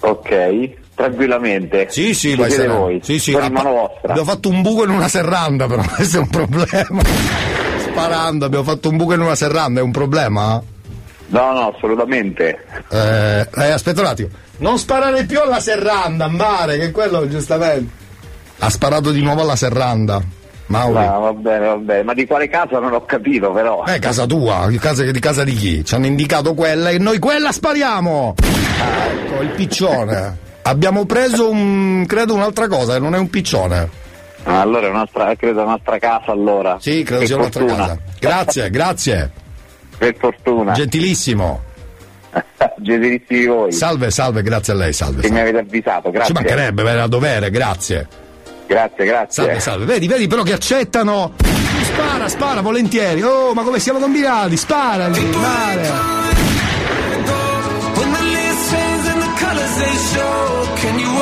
Ok, tranquillamente. Sì, sì, vai siete voi. Sì, sì, pa- mano vostra. Abbiamo fatto un buco in una serranda, però questo è un problema. Sparando, abbiamo fatto un buco in una serranda, è un problema? No, no, assolutamente. Eh, eh, aspetta un attimo. Non sparare più alla serranda, mare, che quello giustamente. Ha sparato di nuovo alla serranda. Mauri. No, va bene, va bene. Ma di quale casa non ho capito, però. Eh, casa tua, di casa, di casa di chi? Ci hanno indicato quella e noi quella spariamo! Ecco, il piccione. Abbiamo preso un, credo un'altra cosa, e non è un piccione. Ah, allora è un'altra, credo un'altra casa allora. Sì, credo Per sia un'altra casa. Grazie, grazie. Per fortuna. Gentilissimo. Gentilissimi voi. Salve, salve, grazie a lei, salve. Che mi avete avvisato, Ci grazie. mancherebbe, era dovere, grazie. Grazie, grazie. Salve, salve. Vedi, vedi però che accettano. Spara, spara, volentieri. Oh, ma come siamo combinati? Spara lì, the colors they show, can you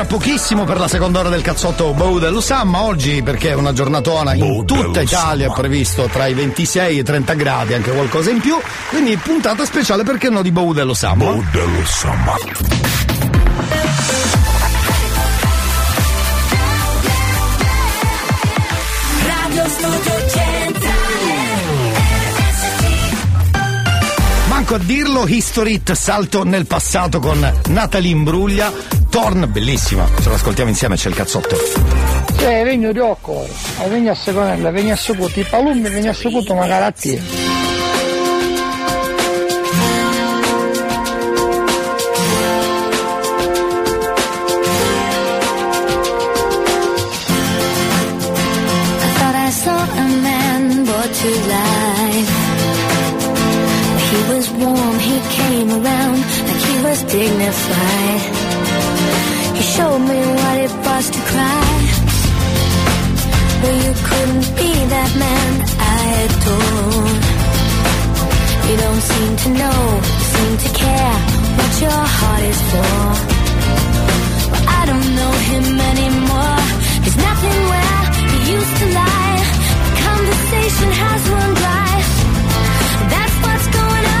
tra pochissimo per la seconda ora del cazzotto Bow dell'Usamma. Oggi perché è una giornatona in tutta Italia è previsto tra i 26 e i 30 gradi, anche qualcosa in più. Quindi puntata speciale perché no di Bow dell'Usamma. Bow dell'Usamma. Radio Studio Centrale Manco a dirlo, History Hit, salto nel passato con Natalie Imbruglia. Torn, bellissima. Ce l'ascoltiamo insieme, c'è il cazzotto. Se vengo di occo, e vengo a seconda, vengo a secuto, i palummi vengo a secuto una carattia. What to cry. But you couldn't be that man I adored. You don't seem to know, seem to care what your heart is for. Well, I don't know him anymore. There's nothing where he used to lie. The conversation has run dry. That's what's going on.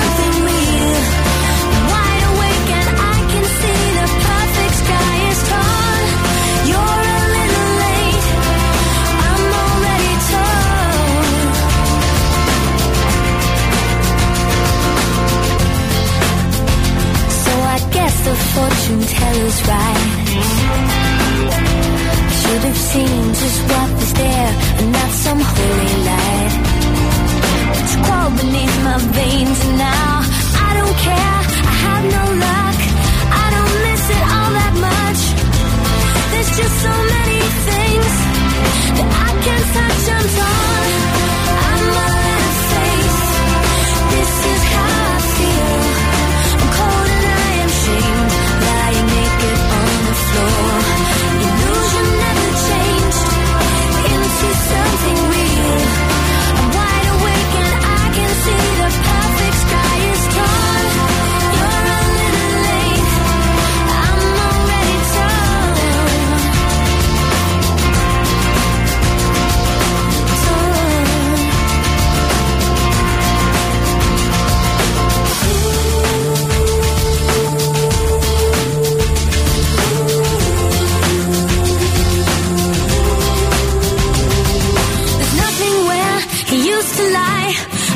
and tell us right. Should have seen just what was there and not some holy light. It's crawled beneath my veins and now I don't care. I have no luck. I don't miss it all that much. There's just so many things that I can't touch. I'm torn.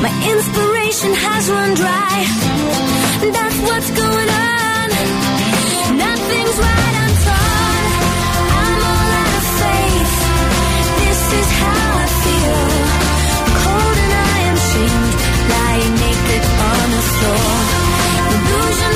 My inspiration has run dry. That's what's going on. Nothing's right, I'm torn. I'm all out of faith. This is how I feel. Cold and I am lying naked on the floor. Illusion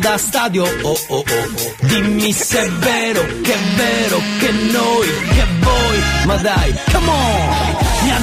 da stadio, oh oh oh, dimmi se è vero, che è vero, che noi, che voi, ma dai, come on!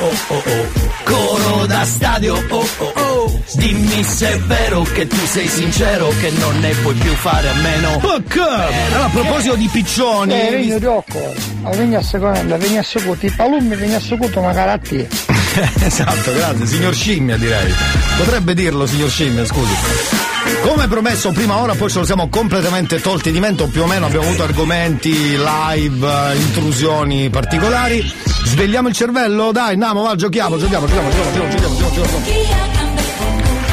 oh oh oh, coro da stadio, oh oh oh. Dimmi se è vero che tu sei sincero, che non ne puoi più fare a meno. Allora, a proposito di piccioni. Eh, vengo di occo. Vengo a seconda, vengo a secondo. I palummi vengo a secondo una carattia. esatto, grazie, signor Scimmia direi. Potrebbe dirlo, signor Scimmia, scusi. Come promesso prima ora, poi ce lo siamo completamente tolti di mente, o più o meno abbiamo avuto argomenti live, eh, intrusioni particolari. Svegliamo il cervello? Dai, andiamo, va, giochiamo, giochiamo, giochiamo, giochiamo, giochiamo, giochiamo, giochiamo.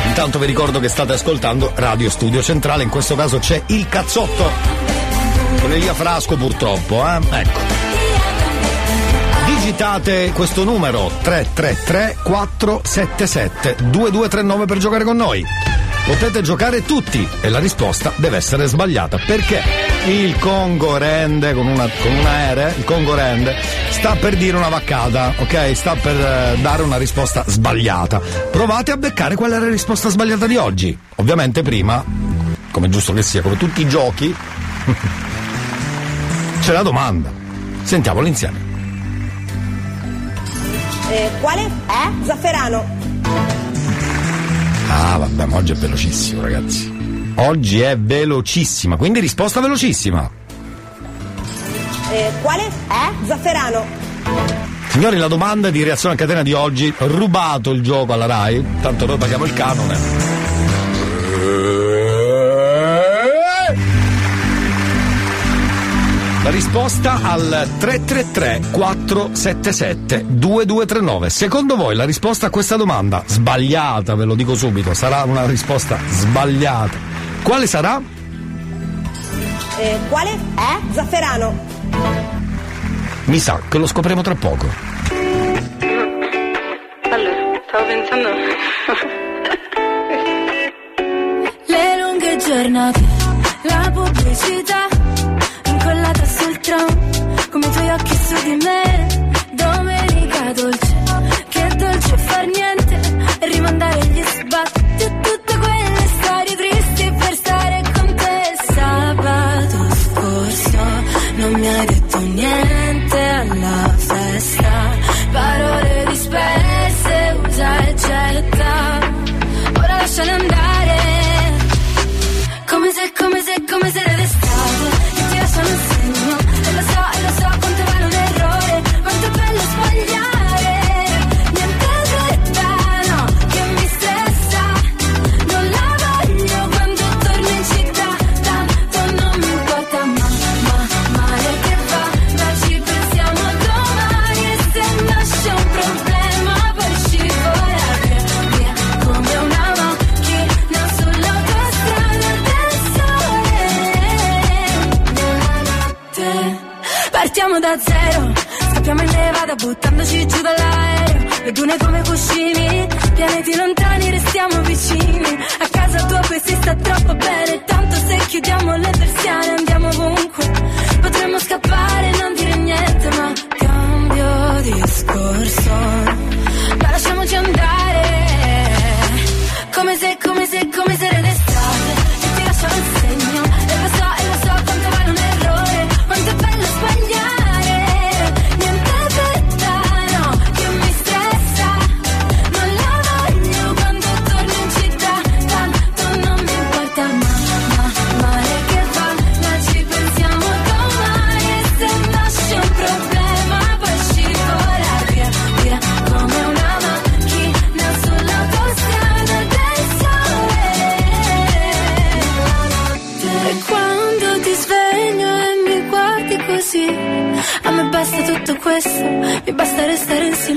Intanto vi ricordo che state ascoltando Radio Studio Centrale, in questo caso c'è il cazzotto. Con Elia Frasco purtroppo, eh? Ecco. Digitate questo numero 333 477 2239 per giocare con noi. Potete giocare tutti e la risposta deve essere sbagliata perché il Congo rende con una, con una R, il Congo rende, sta per dire una vaccata, ok? Sta per eh, dare una risposta sbagliata. Provate a beccare qual è la risposta sbagliata di oggi. Ovviamente prima, come giusto che sia, come tutti i giochi, c'è la domanda. Sentiamolo insieme. Eh, quale? Eh? Zafferano. Ah, vabbè, ma oggi è velocissimo, ragazzi. Oggi è velocissima, quindi risposta velocissima. Eh, quale? Eh? Zafferano. Signori, la domanda di reazione a catena di oggi, rubato il gioco alla RAI, tanto noi paghiamo il canone. La risposta al 333 477 2239. Secondo voi la risposta a questa domanda, sbagliata, ve lo dico subito, sarà una risposta sbagliata. Quale sarà? Eh, quale? Eh? Zafferano. Mi sa che lo scopriremo tra poco. Allora, stavo pensando. Le lunghe giornate, la pubblicità, incollata sul tram, come i tuoi occhi su di me. Domenica dolce, che dolce far niente, rimandare gli sbatti e tutte quelle storie tristi per stare con te. Sabato scorso non mi hai detto niente alla festa, parole disperse, usa e getta. Ora lasciale andare, scappiamo in nevada buttandoci giù dall'aereo. Le dune come cuscini, pianeti lontani restiamo vicini. A casa tua poi si sta troppo bene, tanto se chiudiamo le persiane andiamo ovunque. Potremmo scappare e non dire niente, ma cambio discorso. Ma lasciamoci andare, come se, come se, come se era d'estate. E ti lasciamo il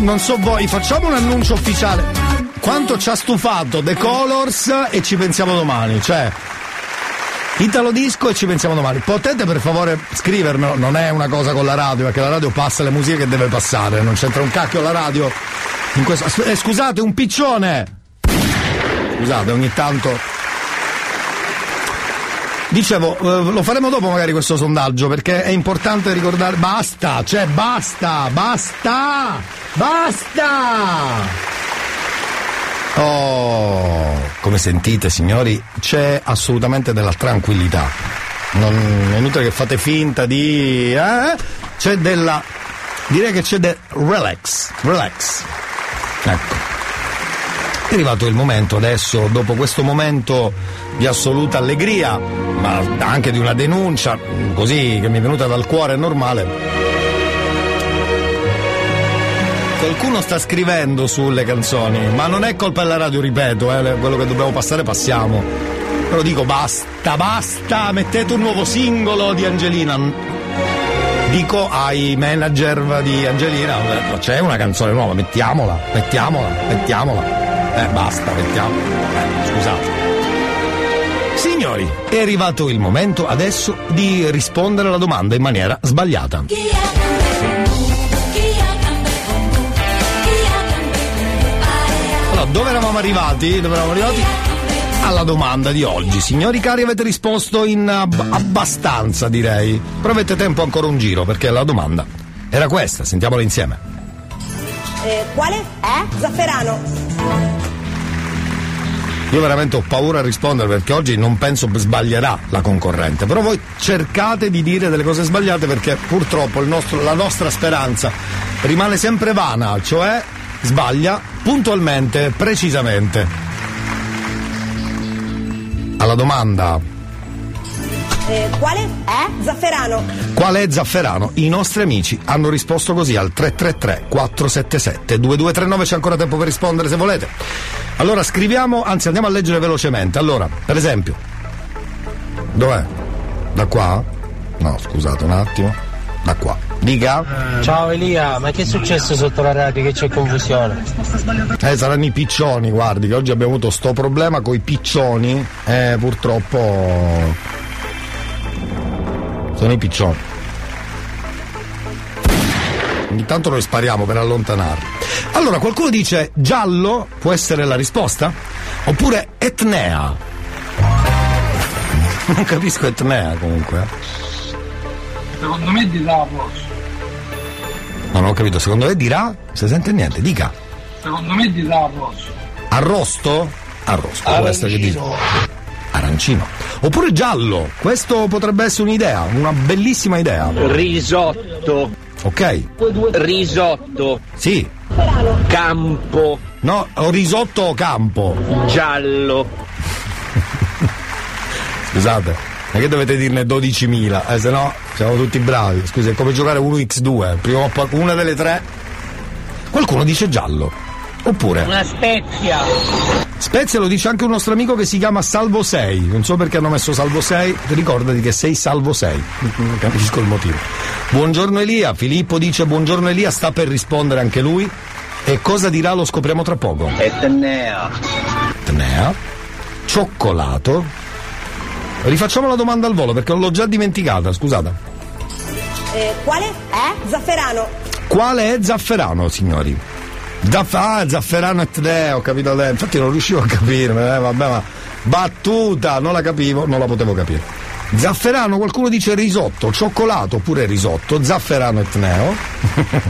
non so voi, facciamo un annuncio ufficiale. Quanto ci ha stufato The Colors e ci pensiamo domani, cioè Italo Disco e ci pensiamo domani. Potete per favore scriverlo? Non è una cosa con la radio, perché la radio passa le musiche che deve passare, non c'entra un cacchio la radio. Questo... eh, scusate, un piccione! Scusate, ogni tanto. Dicevo, eh, lo faremo dopo magari questo sondaggio perché è importante ricordare. Basta, cioè basta, basta, basta! Oh, come sentite signori, c'è assolutamente della tranquillità. Non è inutile che fate finta di. Eh? C'è della. Direi che c'è del relax. Relax. Ecco. È arrivato il momento adesso, dopo questo momento di assoluta allegria, ma anche di una denuncia, così che mi è venuta dal cuore normale. Qualcuno sta scrivendo sulle canzoni, ma non è colpa della radio, ripeto, eh, quello che dobbiamo passare passiamo. Però dico basta, basta, mettete un nuovo singolo di Angelina. Dico ai manager di Angelina, c'è una canzone nuova, mettiamola, mettiamola, mettiamola. Eh, basta, mettiamola. Eh, scusate. Signori, è arrivato il momento adesso di rispondere alla domanda in maniera sbagliata. Allora, dove eravamo arrivati? Dove eravamo arrivati? Alla domanda di oggi. Signori cari, avete risposto in ab- abbastanza, direi. Però avete tempo ancora un giro, perché la domanda era questa. Sentiamola insieme. Eh, quale? Eh? Zafferano. Io veramente ho paura a rispondere perché oggi non penso sbaglierà la concorrente, però voi cercate di dire delle cose sbagliate perché purtroppo il nostro- la nostra speranza rimane sempre vana, cioè sbaglia puntualmente, precisamente. Alla domanda Eh, quale? Eh? Zafferano. qual è Zafferano? I nostri amici hanno risposto così al 333 477 2239, c'è ancora tempo per rispondere se volete. Allora scriviamo, anzi andiamo a leggere velocemente. Allora, per esempio, dov'è? Da qua? No, scusate un attimo. Da qua. Dica. Ciao Elia, ma che è successo sotto la radio che c'è confusione? Eh, saranno i piccioni, guardi, che oggi abbiamo avuto sto problema con i piccioni. Eh, purtroppo. Sono i piccioni. Ogni tanto noi spariamo per allontanarli. Allora, qualcuno dice giallo può essere la risposta? Oppure etnea? Non capisco etnea comunque. Secondo me di Non ho capito, secondo lei dirà? Se sente niente, dica. Secondo me di Davos. Arrosto? Arrosto, può essere che dice. Arancino. Oppure giallo, questo potrebbe essere un'idea, una bellissima idea. Risotto. Ok. Risotto. Sì. Campo. No, risotto o campo. Giallo. Scusate, non è che dovete dirne 12.000, eh, se no siamo tutti bravi. Scusa, è come giocare 1x2, prima o poi una delle tre. Qualcuno dice giallo. Oppure. Una spezia. Spezia lo dice anche un nostro amico che si chiama Salvo 6. Non so perché hanno messo Salvo 6. Ricordati che sei Salvo 6. Non capisco il motivo. Buongiorno Elia. Filippo dice buongiorno Elia. Sta per rispondere anche lui. E cosa dirà lo scopriamo tra poco. Etnea. Etnea. Cioccolato. Rifacciamo la domanda al volo perché l'ho già dimenticata. Scusate. Eh, quale? Eh? Zafferano. Quale è Zafferano, signori? Zaff- ah, Zafferano et Re, ho capito lei. Infatti non riuscivo a capire, eh, vabbè, ma battuta, non la capivo, non la potevo capire. Zafferano, qualcuno dice risotto, cioccolato oppure risotto, zafferano et neo,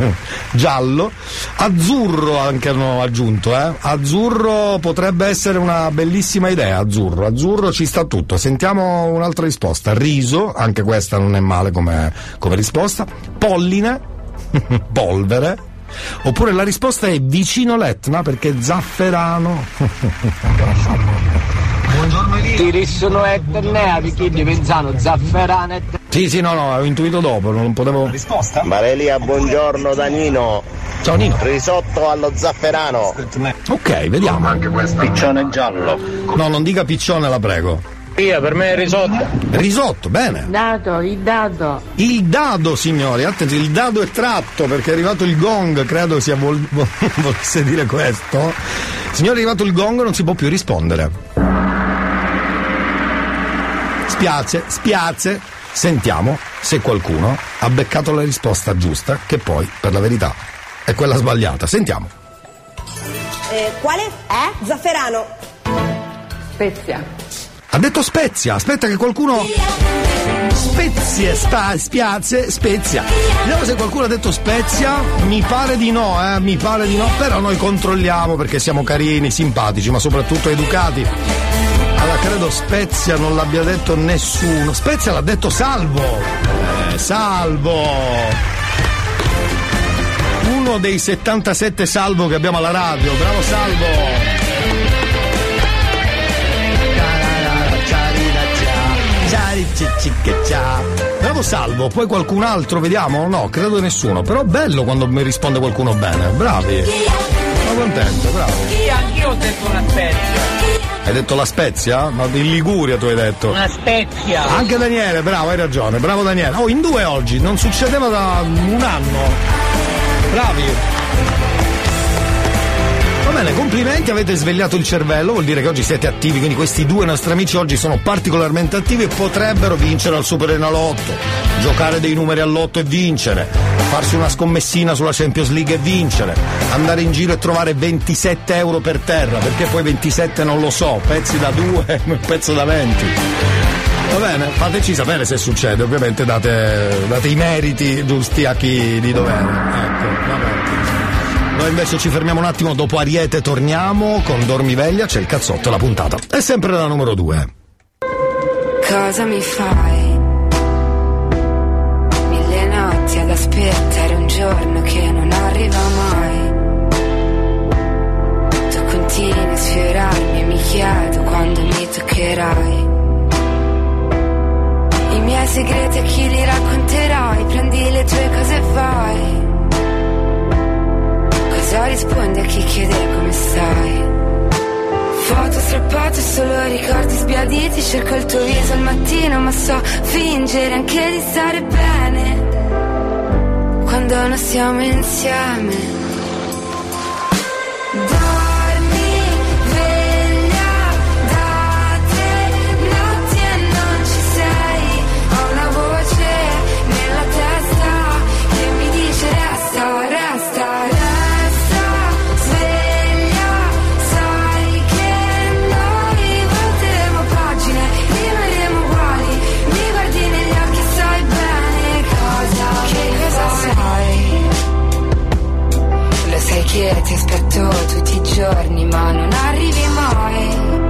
giallo, azzurro anche hanno aggiunto, eh? azzurro potrebbe essere una bellissima idea, azzurro, azzurro ci sta tutto, sentiamo un'altra risposta, riso, anche questa non è male come, come risposta, polline, polvere, oppure la risposta è vicino l'Etna perché zafferano. Ti rissono etnea di chi di Penzano, zafferano et... Sì, sì, no, no, ho intuito dopo, non potevo. Risposta? Marelia, buongiorno da Nino. Ciao Nino. Risotto allo zafferano. Ok, vediamo. Anche questo. Piccione giallo. No, non dica piccione, la prego. Via, per me è risotto. Risotto, bene. Dato, il dato. Il dado, signori, attenzione, il dado è tratto perché è arrivato il gong, credo sia vol- vol- volesse dire questo. Signori, è arrivato il gong, non si può più rispondere. Spiace, spiace. Sentiamo se qualcuno ha beccato la risposta giusta, che poi, per la verità, è quella sbagliata. Sentiamo. Eh, quale? Eh? Zafferano. Spezia. Ha detto Spezia, aspetta che qualcuno. Spezie, spa, spiazze, Spezia. Vediamo se qualcuno ha detto Spezia. Mi pare di no, eh, mi pare di no, però noi controlliamo perché siamo carini, simpatici, ma soprattutto educati. Allora credo Spezia non l'abbia detto nessuno. Spezia l'ha detto Salvo. Eh, salvo. Uno dei 77 salvo che abbiamo alla radio. Bravo Salvo. Bravo Salvo, poi qualcun altro, vediamo? No, credo nessuno. Però bello quando mi risponde qualcuno bene. Bravi. Sono contento, bravo. Io anch'io ho detto una spezia. Hai detto la Spezia? Ma in Liguria tu hai detto. Una spezia. Anche Daniele, bravo, hai ragione, bravo Daniele. Oh, in due oggi, non succedeva da un anno. Bravi. Va bene, complimenti, avete svegliato il cervello, vuol dire che oggi siete attivi, quindi questi due nostri amici oggi sono particolarmente attivi e potrebbero vincere al Super Enalotto, giocare dei numeri all'otto e vincere, farsi una scommessina sulla Champions League e vincere, andare in giro e trovare 27 euro per terra, perché poi 27 non lo so, pezzi da 2, un pezzo da 20. Va bene, fateci sapere se succede, ovviamente date, date i meriti giusti a chi di dovere. Ecco, va bene. Noi invece ci fermiamo un attimo, dopo Ariete torniamo con Dormiveglia, c'è il cazzotto e la puntata. È sempre la numero due. Cosa mi fai? Mille notti ad aspettare un giorno che non arriva mai. Tu continui a sfiorarmi e mi chiedo quando mi toccherai. I miei segreti a chi li racconterai? Prendi le tue cose e vai. Cosa rispondi a chi chiede come stai? Foto strappate, solo ricordi sbiaditi. Cerco il tuo viso al mattino ma so fingere anche di stare bene. Quando non siamo insieme ti aspetto tutti i giorni ma non arrivi mai.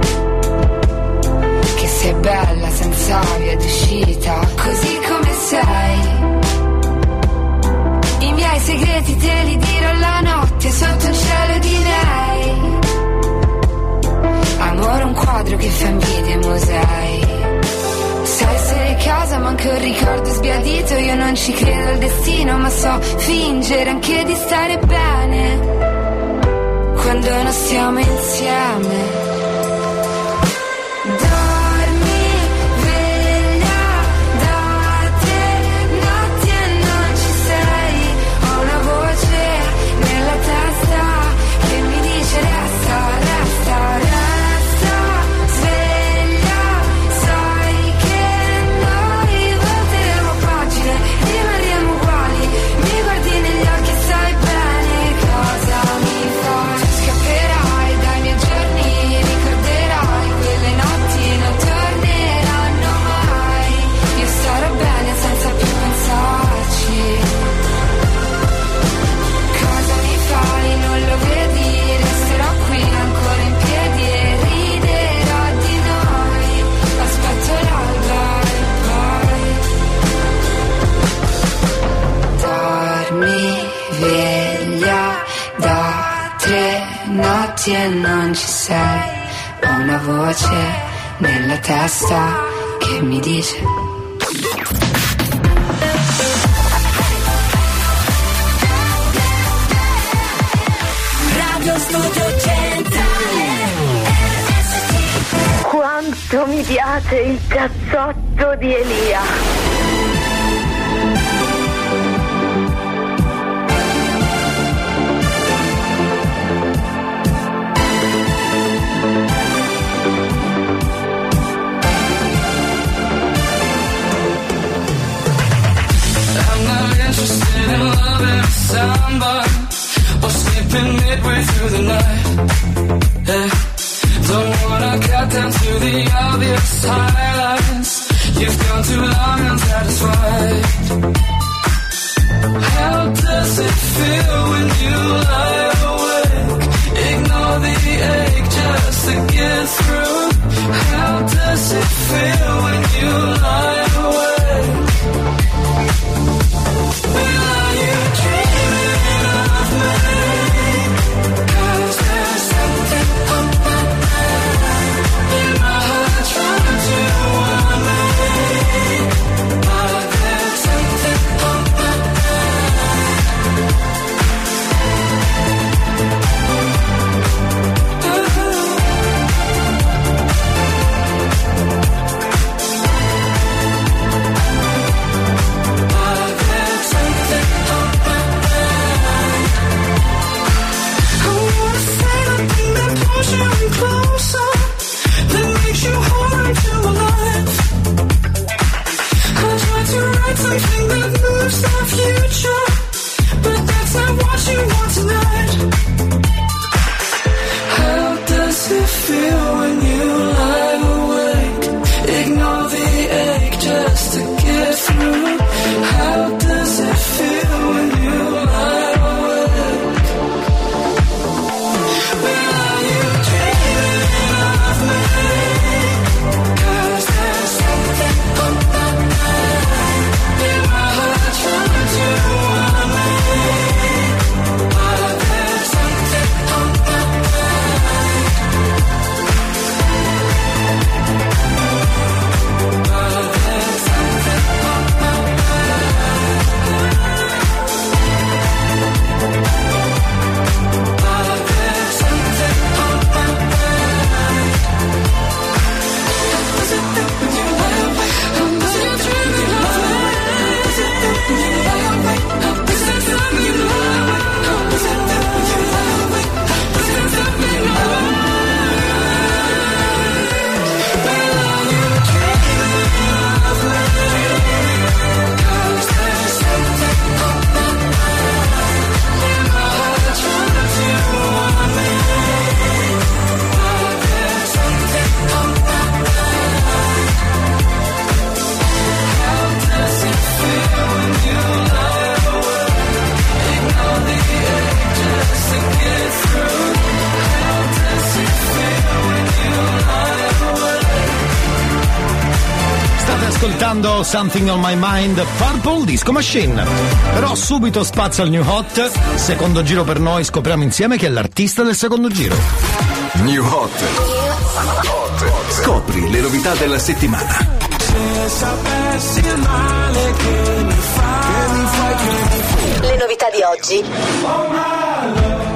Che sei bella senza via d'uscita così come sei. I miei segreti te li dirò la notte sotto un cielo di lei. Amore un quadro che fa invidia ai musei. Sai essere casa ma anche un ricordo sbiadito. Io non ci credo al destino ma so fingere anche di stare bene Quando non stiamo insieme voce nella testa che mi dice Radio Studio Centrale Quanto mi piace il cazzotto di Elia. Interested in loving somebody or sleeping midway through the night. Yeah. Don't wanna cut down to the obvious highlights. You've gone too long unsatisfied. How does it feel when you lie awake? Ignore the ache just to get through. How does it feel Everything that moves off you. Something on My Mind, Purple Disco Machine. Però subito spazio al New Hot. Secondo giro per noi, scopriamo insieme chi è l'artista del secondo giro. New Hot. Scopri le novità della settimana. Se sapessi il male che mi fai, che mi fai, che mi fai. Le novità di oggi. Oh my love.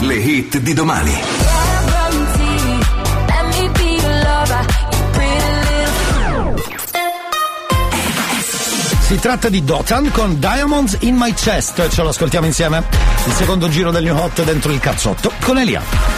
Le hit di domani. Si tratta di Dotan con Diamonds in My Chest. Ce lo ascoltiamo insieme. Il secondo giro del New Hot dentro il cazzotto con Elia.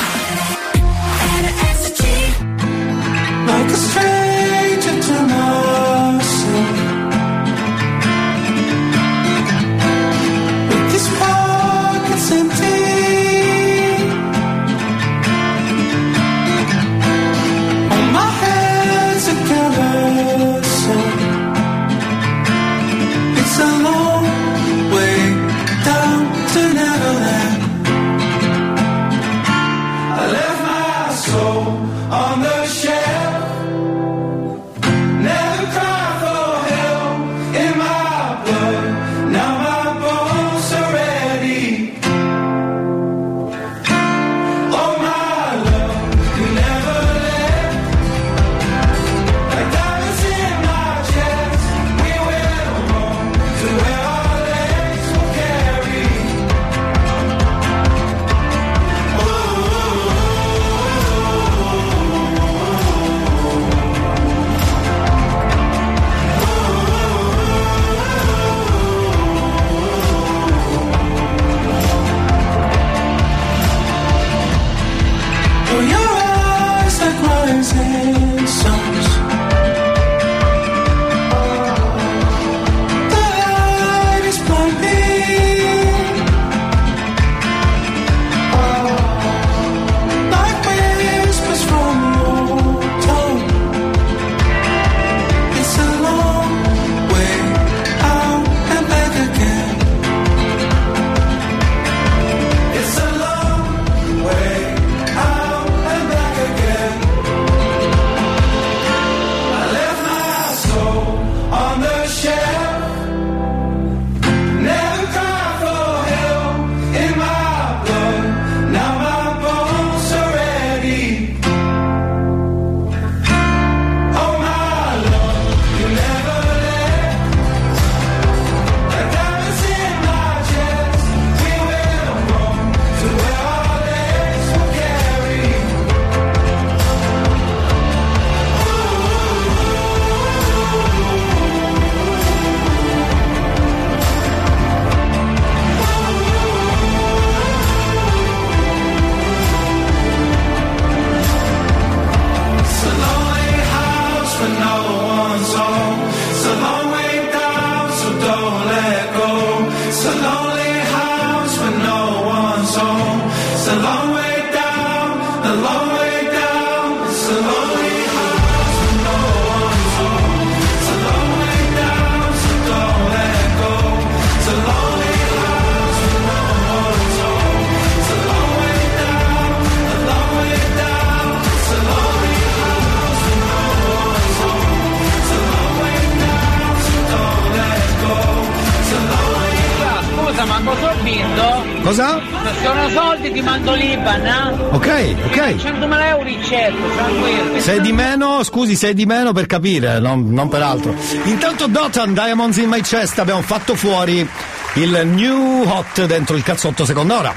Sei di meno, scusi, sei di meno per capire, non, non per altro. Intanto Dotan, Diamonds in My Chest, abbiamo fatto fuori il new hot dentro il cazzotto seconda ora.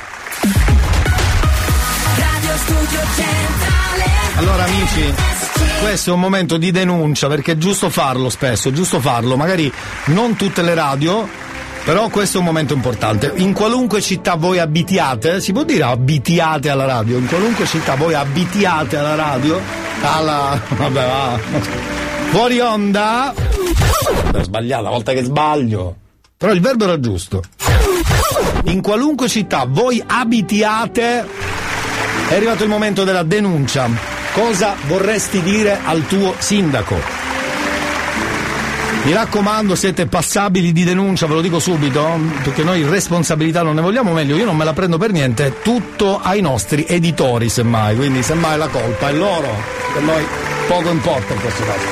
Radio Studio Centrale Allora amici, questo è un momento di denuncia perché è giusto farlo spesso, è giusto farlo, magari non tutte le radio, però questo è un momento importante. In qualunque città voi abitiate, si può dire abitiate alla radio, in qualunque città voi abitiate alla radio, alla... vabbè va. Fuori onda. Ho sbagliato, la volta che sbaglio. Però il verbo era giusto. In qualunque città voi abitiate, è arrivato il momento della denuncia. Cosa vorresti dire al tuo sindaco? Mi raccomando, siete passabili di denuncia, ve lo dico subito, perché noi responsabilità non ne vogliamo, meglio io non me la prendo per niente, tutto ai nostri editori semmai, quindi semmai la colpa è loro, per noi poco importa in questo caso.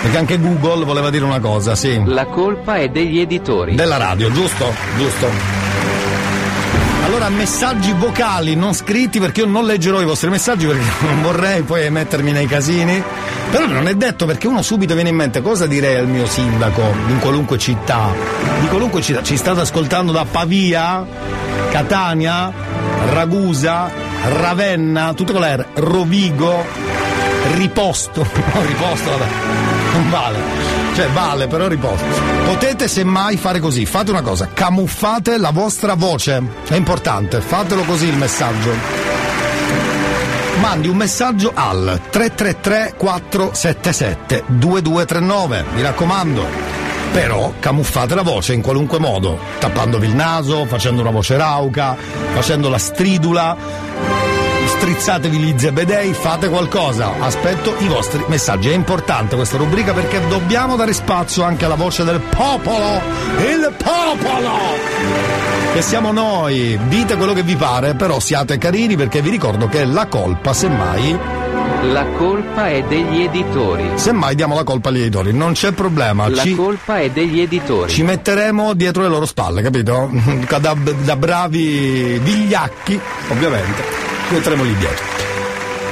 Perché anche Google voleva dire una cosa, sì. La colpa è degli editori. Della radio, giusto? Giusto. Allora, messaggi vocali non scritti perché io non leggerò i vostri messaggi perché non vorrei poi mettermi nei casini. Però non è detto perché uno subito viene in mente cosa direi al mio sindaco in qualunque città. Di qualunque città. Ci state ascoltando da Pavia, Catania, Ragusa, Ravenna, tutto la R, Rovigo, Riposto. No, riposto, vabbè. Non vale. Cioè vale, però riposto. Potete semmai fare così, fate una cosa, camuffate la vostra voce. È importante, fatelo così il messaggio. Mandi un messaggio al 333 477 2239, mi raccomando. Però camuffate la voce in qualunque modo, tappandovi il naso, facendo una voce rauca, facendo la stridula, strizzatevi gli zebedei, fate qualcosa. Aspetto i vostri messaggi. È importante questa rubrica perché dobbiamo dare spazio anche alla voce del popolo. Il popolo! Che siamo noi. Dite quello che vi pare, però siate carini perché vi ricordo che la colpa, semmai. La colpa è degli editori. Semmai diamo la colpa agli editori, non c'è problema. La Ci- colpa è degli editori. ci metteremo dietro le loro spalle, capito? Da, da bravi vigliacchi, ovviamente. Ci metteremo lì dietro.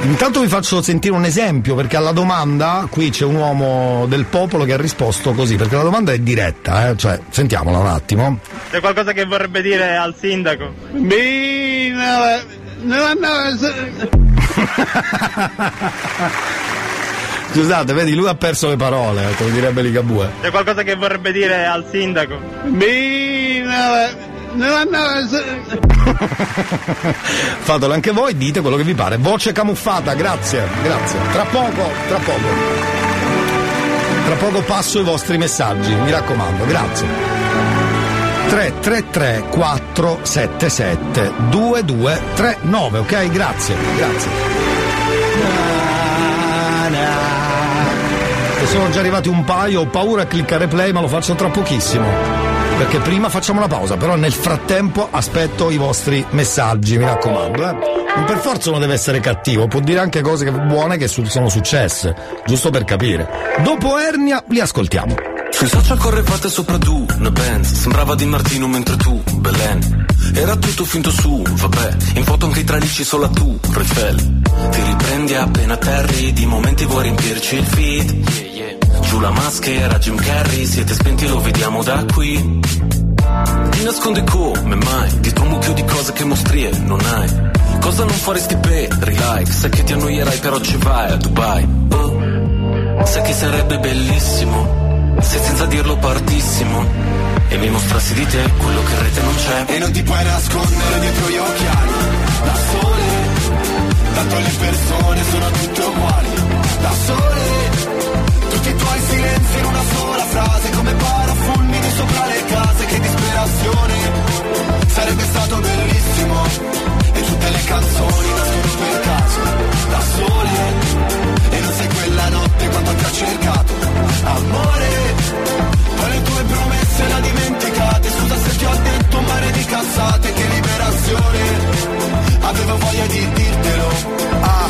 Intanto vi faccio sentire un esempio perché alla domanda qui c'è un uomo del popolo che ha risposto così, perché la domanda è diretta, eh? cioè sentiamola un attimo. C'è qualcosa che vorrebbe dire al sindaco? Scusate, vedi, lui ha perso le parole, eh, come direbbe Ligabue. C'è qualcosa che vorrebbe dire al sindaco? Fatelo anche voi, dite quello che vi pare. Voce camuffata, grazie, grazie. Tra poco, tra poco. Tra poco passo i vostri messaggi, mi raccomando, grazie. 333 477 2239, ok? Grazie, grazie. Ne sono già arrivati un paio, ho paura a cliccare play, ma lo faccio tra pochissimo. Perché prima facciamo una pausa, però nel frattempo aspetto i vostri messaggi, mi raccomando. Eh. Non per forza uno deve essere cattivo, può dire anche cose buone che sono successe, giusto per capire. Dopo Ernia li ascoltiamo. Sui social correvate sopra tu, una Benz Sembrava Di Martino mentre tu, Belen Era tutto finto su, vabbè In foto anche i tralicci solo tu, Eiffel Ti riprendi appena atterri Di momenti vuoi riempirci il feed Giù la maschera, Jim Carrey Siete spenti, lo vediamo da qui. Ti nascondi come mai? Dietro un mucchio di cose che mostrie non hai. Cosa non faresti per like Sai che ti annoierai però ci vai a Dubai. Oh, sai che sarebbe bellissimo se senza dirlo partissimo. E mi mostrassi di te quello che in rete non c'è. E non ti puoi nascondere dietro gli occhiali. Da sole Tanto le persone sono tutte uguali. Da sole Tutti i tuoi silenzi in una sola frase Come parafulmini sopra le case Che disperazione. Sarebbe stato bellissimo. E tutte le canzoni nascono per caso Da sole. E non sei quella notte quando ti ha cercato. Amore Poi le tue promesse le ha dimenticate. Scusa se ti ho detto un mare di cazzate Che liberazione. Avevo voglia di dirtelo. Ah,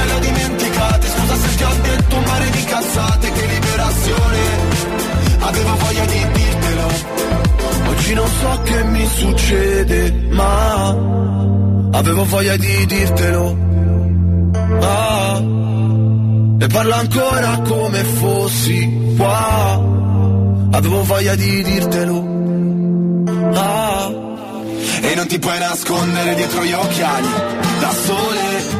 se le dimenticate. Scusa se ti ho detto un mare di cazzate Che liberazione. Avevo voglia di dirtelo. Oggi non so che mi succede Ma Avevo voglia di dirtelo. Ah, E parlo ancora come fossi qua. Avevo voglia di dirtelo. Ah, E non ti puoi nascondere dietro gli occhiali Da sole.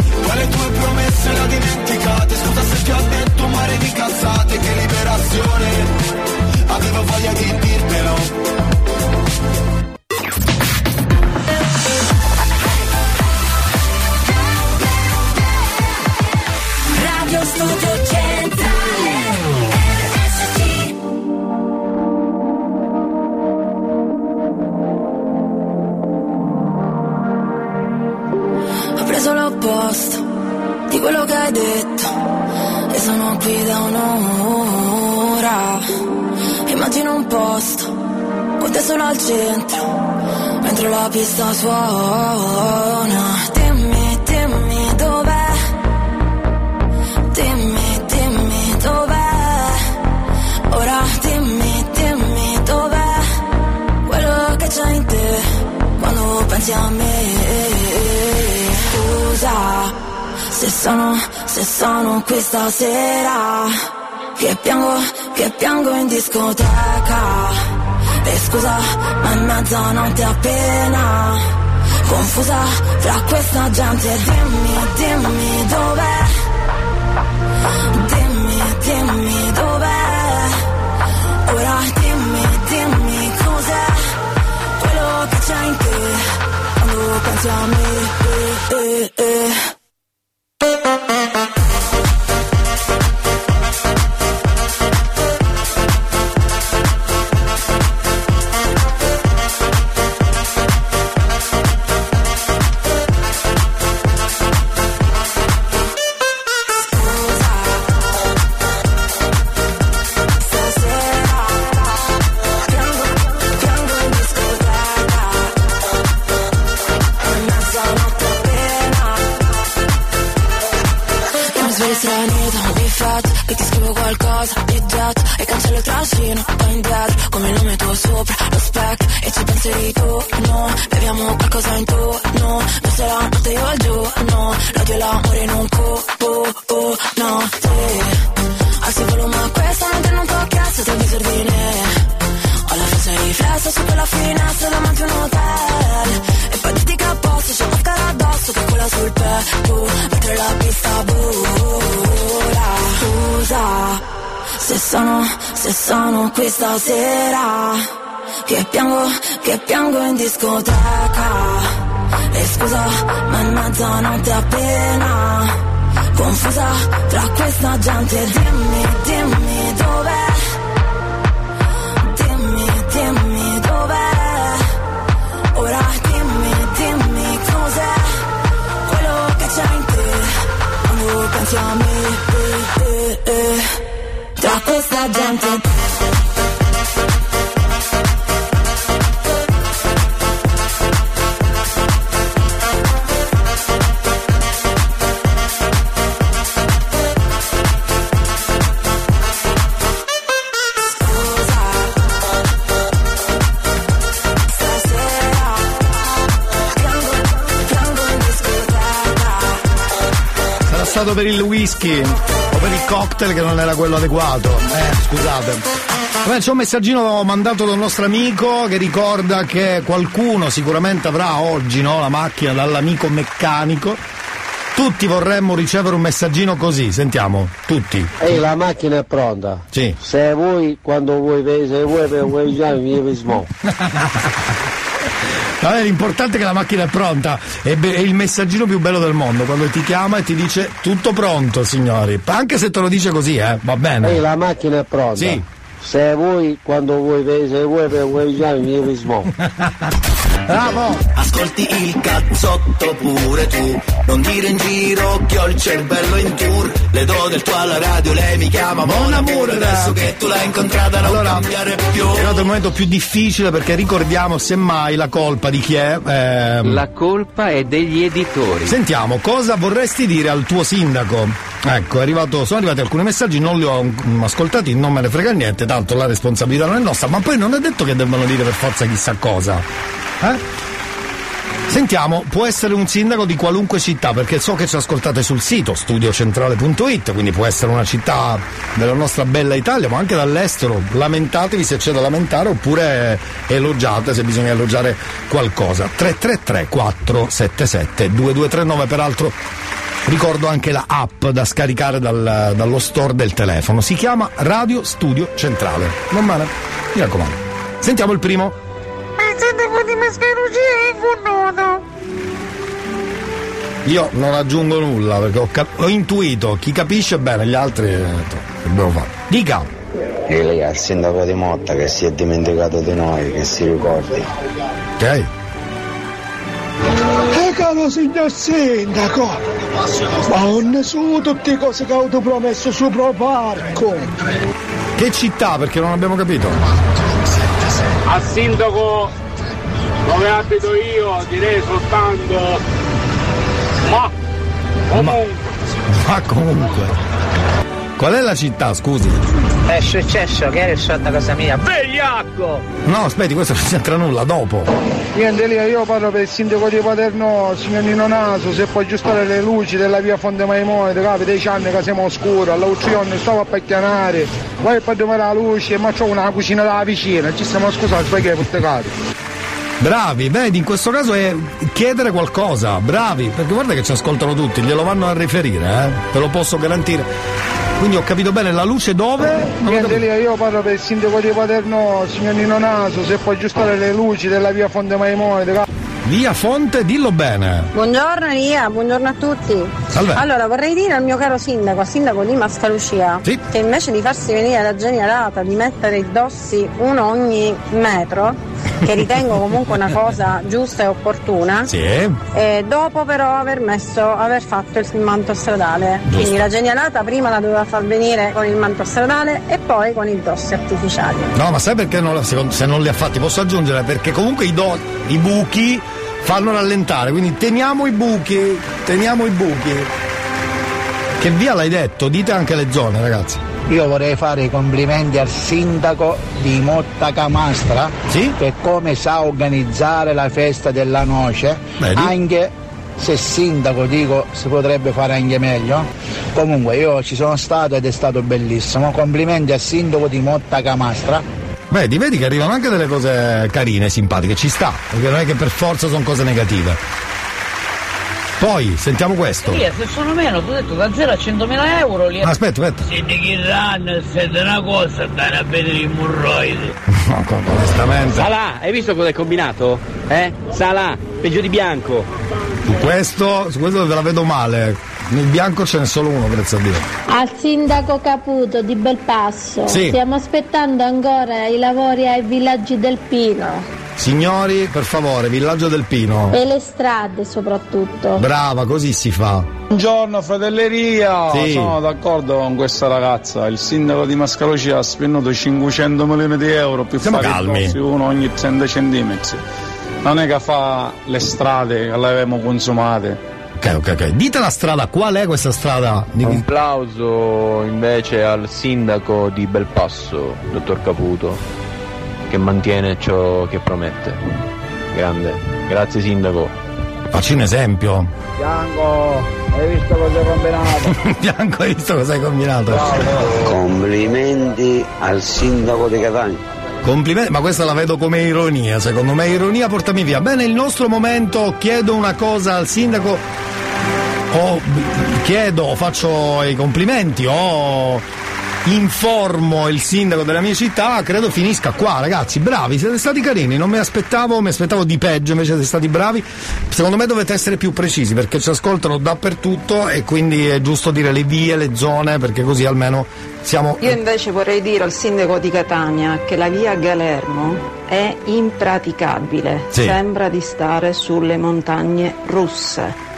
Poi le tue promesse ho dimenticate, scusa se ti ho detto un mare di cazzate, che liberazione. Avevo voglia di dirtelo. Radio Studio quello che hai detto e sono qui da un'ora. Immagino un posto con te solo al centro, mentre la pista suona. Dimmi, dimmi dov'è. Dimmi, dimmi dov'è. Ora dimmi, dimmi dov'è. Quello che c'è in te quando pensi a me. Scusa se sono, se sono qui stasera. Che piango, che piango in discoteca. E scusa, ma è mezzanotte appena. Confusa fra questa gente. Dimmi, dimmi dov'è. Dimmi, dimmi dov'è. Ora dimmi, dimmi cos'è. Quello che c'è in te. Quando pensi a me. Eh, eh, eh. Discoteca E scusa, ma è mezzanotte appena. Confusa tra questa gente. Dimmi, dimmi dov'è? Dimmi, dimmi dov'è? Ora dimmi, dimmi cos'è? Quello che c'è in te Quando pensi a me. Eh, eh, eh. Tra questa gente Sarà stato per il whisky o per il cocktail che non era quello adeguato. Eh, scusate. Vabbè, c'è un messaggino mandato da un nostro amico che ricorda che qualcuno sicuramente avrà oggi no, la macchina dall'amico meccanico. Tutti vorremmo ricevere un messaggino così, sentiamo, tutti. Ehi, la macchina è pronta. Sì. Se vuoi, quando vuoi, se vuoi per vuoi già mi smo. Vabbè, l'importante è che la macchina è pronta. È, be- è il messaggino più bello del mondo quando ti chiama e ti dice tutto pronto, signori. Anche se te lo dice così, eh, va bene. Ehi, la macchina è pronta. Sì. Se vuoi, quando vuoi, se vuoi per vuoi già mi rispondo. Bravo! Ascolti il cazzotto pure tu Non dire in giro che ho il cervello in tour Le do del tuo alla radio, lei mi chiama Mon Amour Adesso che tu l'hai incontrata non cambiare più È arrivato il momento più difficile perché ricordiamo semmai la colpa di chi è. ehm, La colpa è degli editori. Sentiamo, cosa vorresti dire al tuo sindaco? Ecco, è arrivato, sono arrivati alcuni messaggi, non li ho ascoltati, non me ne frega niente, tanto la responsabilità non è nostra, ma poi non è detto che debbano dire per forza chissà cosa. Eh? Sentiamo, può essere un sindaco di qualunque città, perché so che ci ascoltate sul sito studiocentrale.it, quindi può essere una città della nostra bella Italia, ma anche dall'estero. Lamentatevi se c'è da lamentare oppure elogiate se bisogna elogiare qualcosa. 333 477 2239 peraltro ricordo anche la app da scaricare dal- dallo store del telefono. Si chiama Radio Studio Centrale. Non male? Mi raccomando. Sentiamo il primo. Di Mascarugia è infunnoto. Io non aggiungo nulla perché ho, cap- ho intuito, chi capisce bene, gli altri eh, dobbiamo fare. Dica! E lei al sindaco di Motta che si è dimenticato di noi, che si ricordi. Ok. E caro signor sindaco, ma non sono tutte cose che ho promesso su pro parco. Che città? Perché non abbiamo capito. Al sindaco dove abito io direi soltanto ma comunque Ma comunque. Qual è la città, scusi? È successo che eri sotto casa mia. Vegliacco! No, aspetti, questo non c'entra nulla, dopo. Niente lì, io parlo per il sindaco di Paterno, signor Nino Naso, se può aggiustare le luci della via Fonte Maimone, capi, dei anni che siamo oscuri, alla uccione stavo a pacchianare, vai per domare la luce, ma c'ho una cucina da vicina, ci siamo scusati perché puttecati. Bravi, vedi, in questo caso è chiedere qualcosa, bravi, perché guarda che ci ascoltano tutti, glielo vanno a riferire, eh? Te lo posso garantire. Quindi ho capito bene, la luce dove? Niente lì, io parlo per il sindaco di Paterno, signor Nino Naso, se può aggiustare le luci della via Fonte Maimone. Via Fonte, dillo bene. Buongiorno Elia, buongiorno a tutti. Salve. Allora vorrei dire al mio caro sindaco, al sindaco di Mascalucia, Sì. che invece di farsi venire la genialata di mettere i dossi uno ogni metro, che ritengo comunque una cosa giusta e opportuna, Sì. e dopo però aver messo, aver fatto il manto stradale. Quindi la genialata prima la doveva far venire con il manto stradale e poi con i dossi artificiali. No, ma sai perché non, se non li ha fatti? Posso aggiungere? Perché comunque i, do- i buchi fanno rallentare, quindi teniamo i buchi, teniamo i buchi. Che via l'hai detto? Dite anche le zone, ragazzi. Io vorrei fare i complimenti al sindaco di Motta Camastra che come sa organizzare la festa della noce, Vedi? anche se sindaco dico si potrebbe fare anche meglio. Comunque io ci sono stato ed è stato bellissimo. Complimenti al sindaco di Motta Camastra. Vedi, vedi che arrivano anche delle cose carine, simpatiche, ci sta, perché non è che per forza sono cose negative. Poi, sentiamo questo. Sì, se sono meno, ti ho detto da 0 a 100.000 euro li Aspetta, aspetta. Se di chi run, se di una cosa, andare a vedere i murroidi. No, onestamente. Salà, hai visto cosa hai combinato? Eh? Salà, peggio di bianco. Su questo, su questo te la vedo male. Nel bianco ce n'è solo uno, grazie a Dio. Al sindaco Caputo di Belpasso, Sì. stiamo aspettando ancora i lavori ai villaggi del Pino Signori, per favore, villaggio del Pino. e le strade soprattutto. Brava, così si fa. Buongiorno fratelleria, Sì. sono d'accordo con questa ragazza, il sindaco di Mascalocia ha spenuto 500 milioni di euro per Siamo calmi. uno ogni 30 centimetri. Non è che fa le strade che le avevamo consumate. Ok, ok, ok. Dite la strada, qual è questa strada? Di- Un plauso invece al sindaco di Belpasso, dottor Caputo, che mantiene ciò che promette. Grande. Grazie sindaco. Facci un esempio. Bianco, hai visto cosa hai combinato? Bianco, hai visto cosa hai combinato? Complimenti al sindaco di Catania. Complimenti, ma questa la vedo come ironia, secondo me. Ironia portami via. Bene, il nostro momento, chiedo una cosa al sindaco, o chiedo, faccio i complimenti, o informo il sindaco della mia città, credo finisca qua, ragazzi. Bravi, siete stati carini, non mi aspettavo, mi aspettavo di peggio, invece siete stati bravi. Secondo me dovete essere più precisi perché ci ascoltano dappertutto e quindi è giusto dire le vie, le zone, perché così almeno siamo. Io invece vorrei dire al sindaco di Catania che la via Galermo è impraticabile, Sì. sembra di stare sulle montagne russe.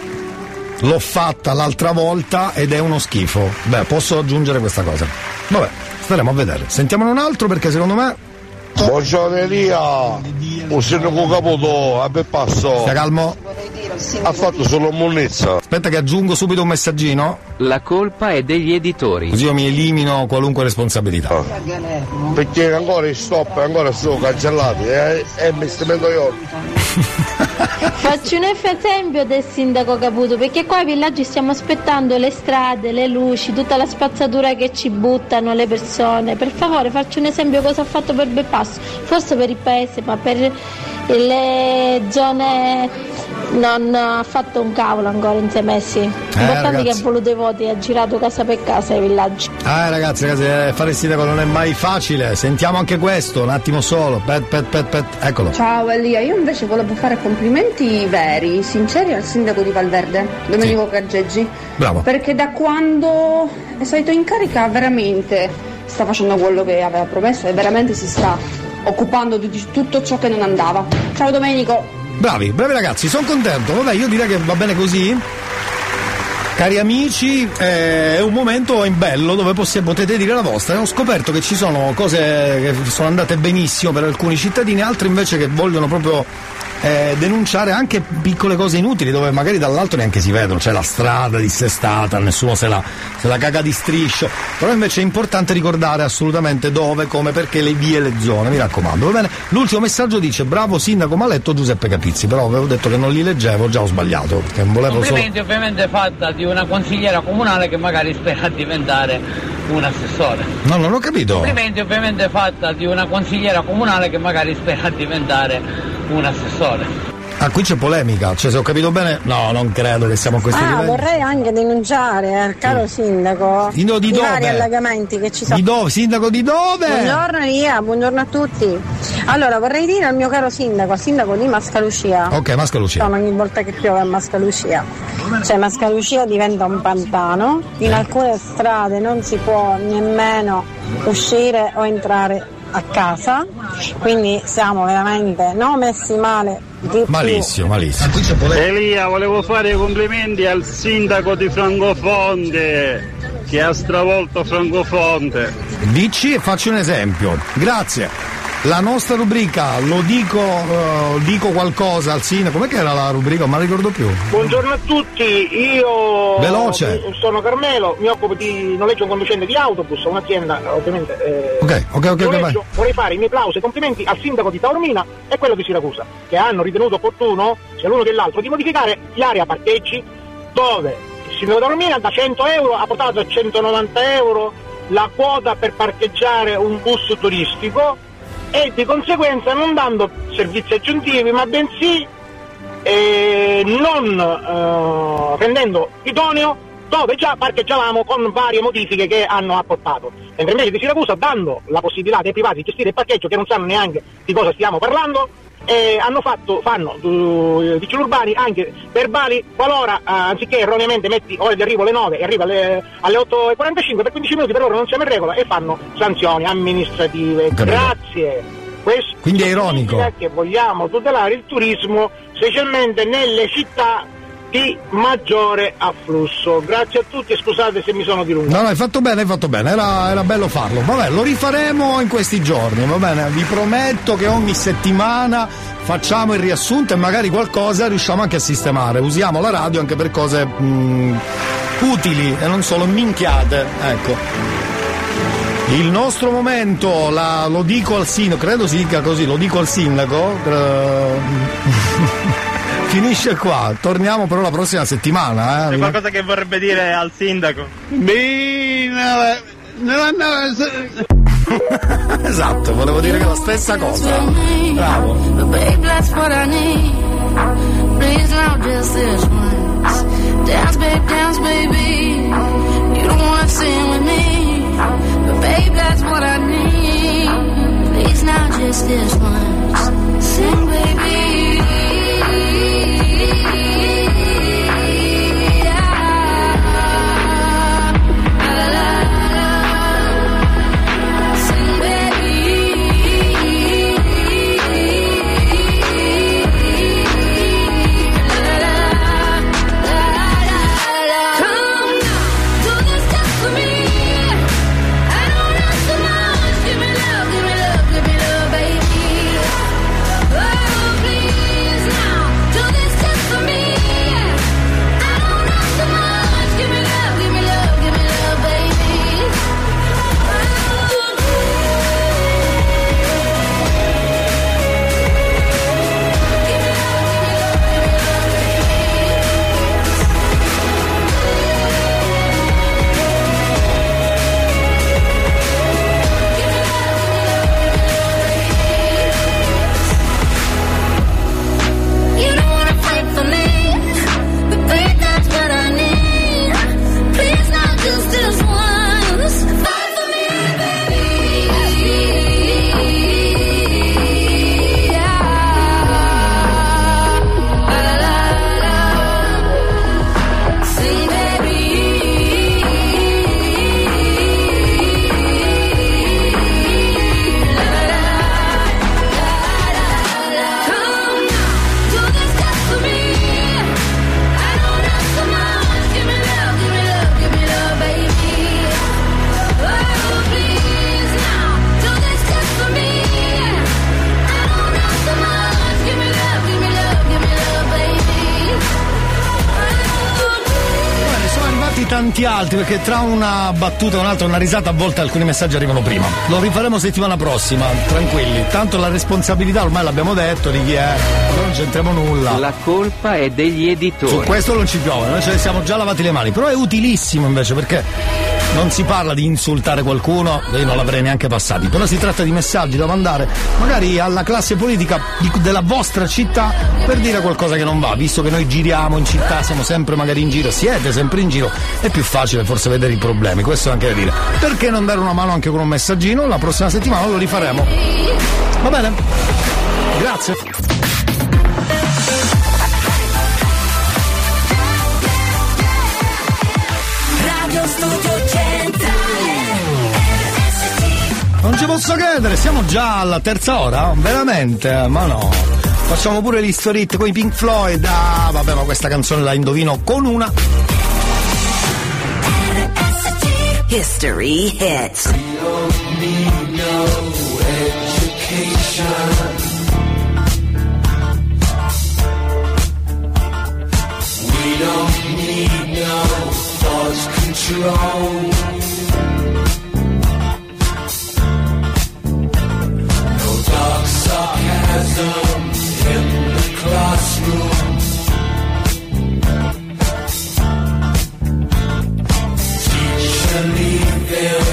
L'ho fatta l'altra volta ed è uno schifo. Beh, posso aggiungere questa cosa. Vabbè, staremo a vedere. Sentiamone un altro perché secondo me. Buongiorno Elia, un sindaco caputo, a passo. Stia calmo. Ha fatto solo monnezza. Aspetta che aggiungo subito un messaggino. La colpa è degli editori. Così io mi elimino qualunque responsabilità. Perché ancora i stop ancora sono cancellati e è investimento io. Faccio un esempio del sindaco Caputo, perché qua ai villaggi stiamo aspettando le strade, le luci, tutta la spazzatura che ci buttano le persone. Per favore, faccio un esempio cosa ha fatto per Bepasso, forse per il paese, ma per le zone non ha fatto un cavolo ancora in sei mesi. L'importante è che ha voluto i voti, ha girato casa per casa ai villaggi. Ah ragazzi, ragazzi, eh, fare il sindaco non è mai facile. Sentiamo anche questo, un attimo solo. Pet, pet, pet, pet. Eccolo. Ciao Elia, io invece volevo fare complimenti veri, sinceri al sindaco di Valverde, Domenico Caggeggi, Bravo. perché da quando è salito in carica veramente sta facendo quello che aveva promesso e veramente si sta occupando di tutto ciò che non andava. Ciao Domenico! Bravi, bravi ragazzi, sono contento. Vabbè, io direi che va bene così. Cari amici, eh, è un momento in bello dove possi- potete dire la vostra. Ho scoperto che ci sono cose che sono andate benissimo per alcuni cittadini, altri invece che vogliono proprio eh, denunciare anche piccole cose inutili dove magari dall'alto neanche si vedono, c'è la strada dissestata, nessuno se la, se la caga di striscio, però invece è importante ricordare assolutamente dove, come, perché le vie e le zone, mi raccomando. Va bene? L'ultimo messaggio dice bravo sindaco, ma ha letto Giuseppe Capizzi, però avevo detto che non li leggevo, già ho sbagliato, perché volevo solo... Complimenti ovviamente fatta di una consigliera comunale che magari spera diventare un assessore. No, non ho capito. Complimenti ovviamente fatta di una consigliera comunale che magari spera diventare un assessore. Ah, qui c'è polemica, cioè se ho capito bene, no, non credo che siamo a questi Ah, livelli. vorrei anche denunciare al caro sindaco Di no- di i dove? vari allagamenti che ci sono. Di dove? Sindaco di dove? Buongiorno Elia, buongiorno a tutti. Allora vorrei dire al mio caro sindaco, sindaco di Mascalucia. Ok, Mascalucia. Sono ogni volta che piove a Mascalucia. Cioè Mascalucia diventa un pantano, in alcune strade non si può nemmeno uscire o entrare a casa, quindi siamo veramente non messi male di. Malissimo, malissimo. Elia, volevo fare i complimenti al sindaco di Francofonte che ha stravolto Francofonte. Dici e faccio un esempio. Grazie. La nostra rubrica, lo dico, eh, dico qualcosa al sindaco, com'è che era la rubrica? La ricordo più. Buongiorno a tutti, io Veloce. sono Carmelo, mi occupo di noleggio conducente di autobus, un'azienda ovviamente. eh, Ok, ok, ok, noleggio. Vorrei fare i miei plausi e complimenti al sindaco di Taormina e quello di Siracusa, che hanno ritenuto opportuno, sia l'uno che l'altro, di modificare l'area parcheggi dove il sindaco di Taormina da 100 euro ha portato a 190 euro la quota per parcheggiare un bus turistico e di conseguenza non dando servizi aggiuntivi ma bensì eh, non eh, rendendo idoneo dove già parcheggiavamo con varie modifiche che hanno apportato. Mentre invece di Siracusa, dando la possibilità dei privati di gestire il parcheggio che non sanno neanche di cosa stiamo parlando, eh, hanno fatto, fanno uh, vigili urbani anche verbali qualora, eh, anziché erroneamente metti ore di arrivo alle 9 e arriva alle, alle 8.45 per 15 minuti per loro non siamo in regola e fanno sanzioni amministrative. Grazie. Questo Quindi è ironico. che vogliamo tutelare il turismo specialmente nelle città di maggiore afflusso. Grazie a tutti e scusate se mi sono dilungato. No, no, hai fatto bene, hai fatto bene, era, era bello farlo. Vabbè, lo rifaremo in questi giorni, va bene? Vi prometto che ogni settimana facciamo il riassunto e magari qualcosa riusciamo anche a sistemare. Usiamo la radio anche per cose mm, utili e non solo minchiate, ecco. Il nostro momento, la- lo dico al sindaco, credo si dica così, lo dico al sindaco. Finisce qua, torniamo però la prossima settimana. C'è Eh. qualcosa che vorrebbe dire al sindaco? esatto, volevo dire che è la stessa cosa. Bravo. Dance, babe, dance, baby. You don't wanna sing with me. But babe, that's what I need. Please, not just this once. Sing, baby. Tanti altri perché tra una battuta e un'altra, una risata, a volte alcuni messaggi arrivano prima. Lo rifaremo settimana prossima, tranquilli. Tanto la responsabilità ormai l'abbiamo detto di chi è, non c'entriamo nulla. La colpa è degli editori. Su questo non ci piove, noi ce ne siamo già lavati le mani, però è utilissimo invece perché non si parla di insultare qualcuno, io non l'avrei neanche passati, però si tratta di messaggi da mandare magari alla classe politica di- della vostra città per dire qualcosa che non va, visto che noi giriamo in città, siamo sempre magari in giro, siete sempre in giro, è più facile forse vedere i problemi, questo è anche da dire. Perché non dare una mano anche con un messaggino? La prossima settimana lo rifaremo. Va bene? Grazie. Non ci posso credere, siamo già alla terza ora? Veramente? Ma no. Facciamo pure l'history hit con i Pink Floyd. Ah, vabbè, ma questa canzone la indovino con una. History hits. We don't need no thought control. Classroom. Teacher, leave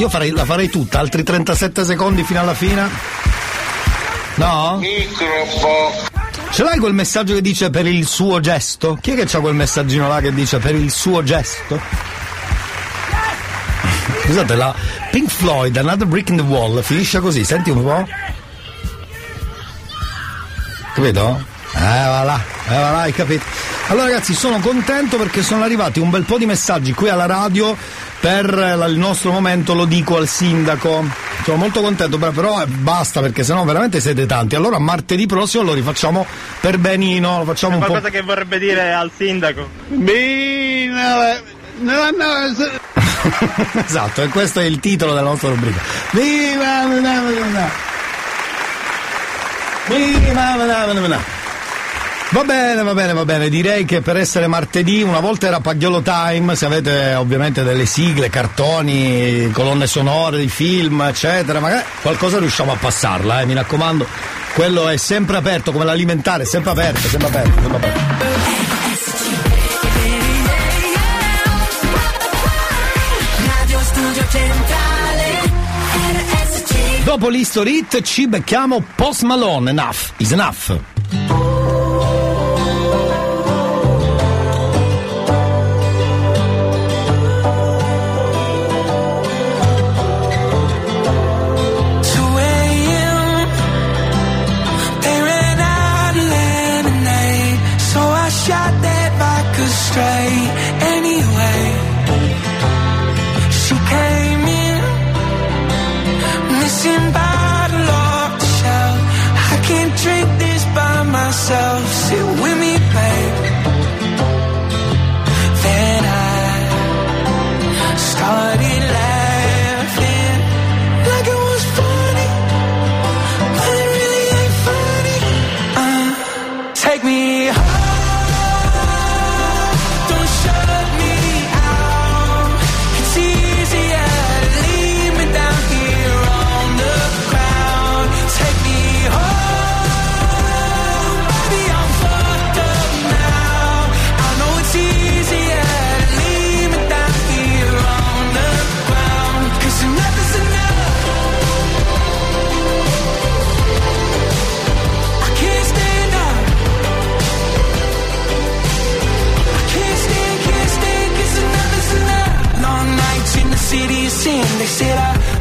Io farei, la farei tutta, altri 37 secondi fino alla fine. No? Microfono. Ce l'hai quel messaggio che dice per il suo gesto? Chi è che c'ha quel messaggino là che dice per il suo gesto? Scusate, la Pink Floyd, Another Brick in the Wall, finisce così, senti un po'. Capito? Eh, va là, eh, va là, hai capito. Allora ragazzi, sono contento perché sono arrivati un bel po' di messaggi qui alla radio per il nostro momento lo dico al sindaco. Sono molto contento, però eh, basta perché sennò veramente siete tanti. Allora martedì prossimo lo rifacciamo per Benino, lo facciamo un po'. Qualcosa che vorrebbe dire al sindaco. esatto, e questo è il titolo della nostra rubrica. Viva! Viva! Viva! Viva! Va bene, va bene, va bene. Direi che per essere martedì, una volta era Pagliolo Time, se avete ovviamente delle sigle, cartoni, colonne sonore di film, eccetera, magari qualcosa riusciamo a passarla, eh, mi raccomando. Quello è sempre aperto, come l'alimentare, sempre aperto, sempre aperto, sempre aperto. Dopo l'History Hit ci becchiamo Post Malone, Enough is Enough. Shot that vodka straight. Anyway, she came in, missing bottle off the shelf. I can't drink this by myself. Sit with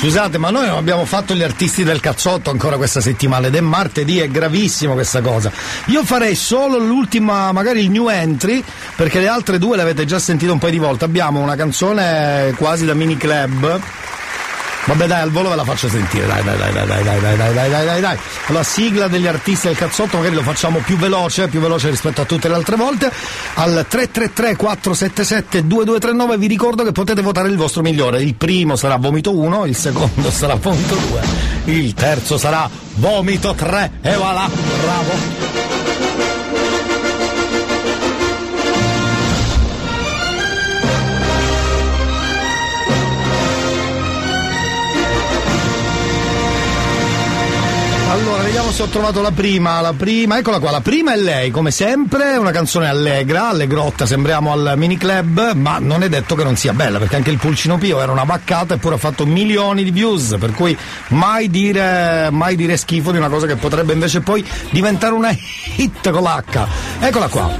Scusate, ma noi non abbiamo fatto gli artisti del cazzotto ancora questa settimana ed è martedì, è gravissimo questa cosa. Io farei solo l'ultima, magari il new entry, perché le altre due le avete già sentite un paio di volte. Abbiamo una canzone quasi da mini club. Vabbè dai, al volo ve la faccio sentire, dai, dai, dai, dai, dai, dai, dai, dai, dai, dai, dai. La sigla degli artisti del cazzotto magari lo facciamo più veloce, più veloce rispetto a tutte le altre volte. Al 333 477 2239 vi ricordo che potete votare il vostro migliore. Il primo sarà Vomito 1, il secondo sarà Vomito 2, il terzo sarà Vomito 3 e voilà, bravo. Vediamo se ho trovato la prima, la prima, eccola qua, la prima è lei, come sempre, una canzone allegra, allegrotta, sembriamo al mini club, ma non è detto che non sia bella, perché anche il Pulcino Pio era una vaccata eppure ha fatto milioni di views, per cui mai dire, mai dire schifo di una cosa che potrebbe invece poi diventare una hit con l'H. Eccola qua.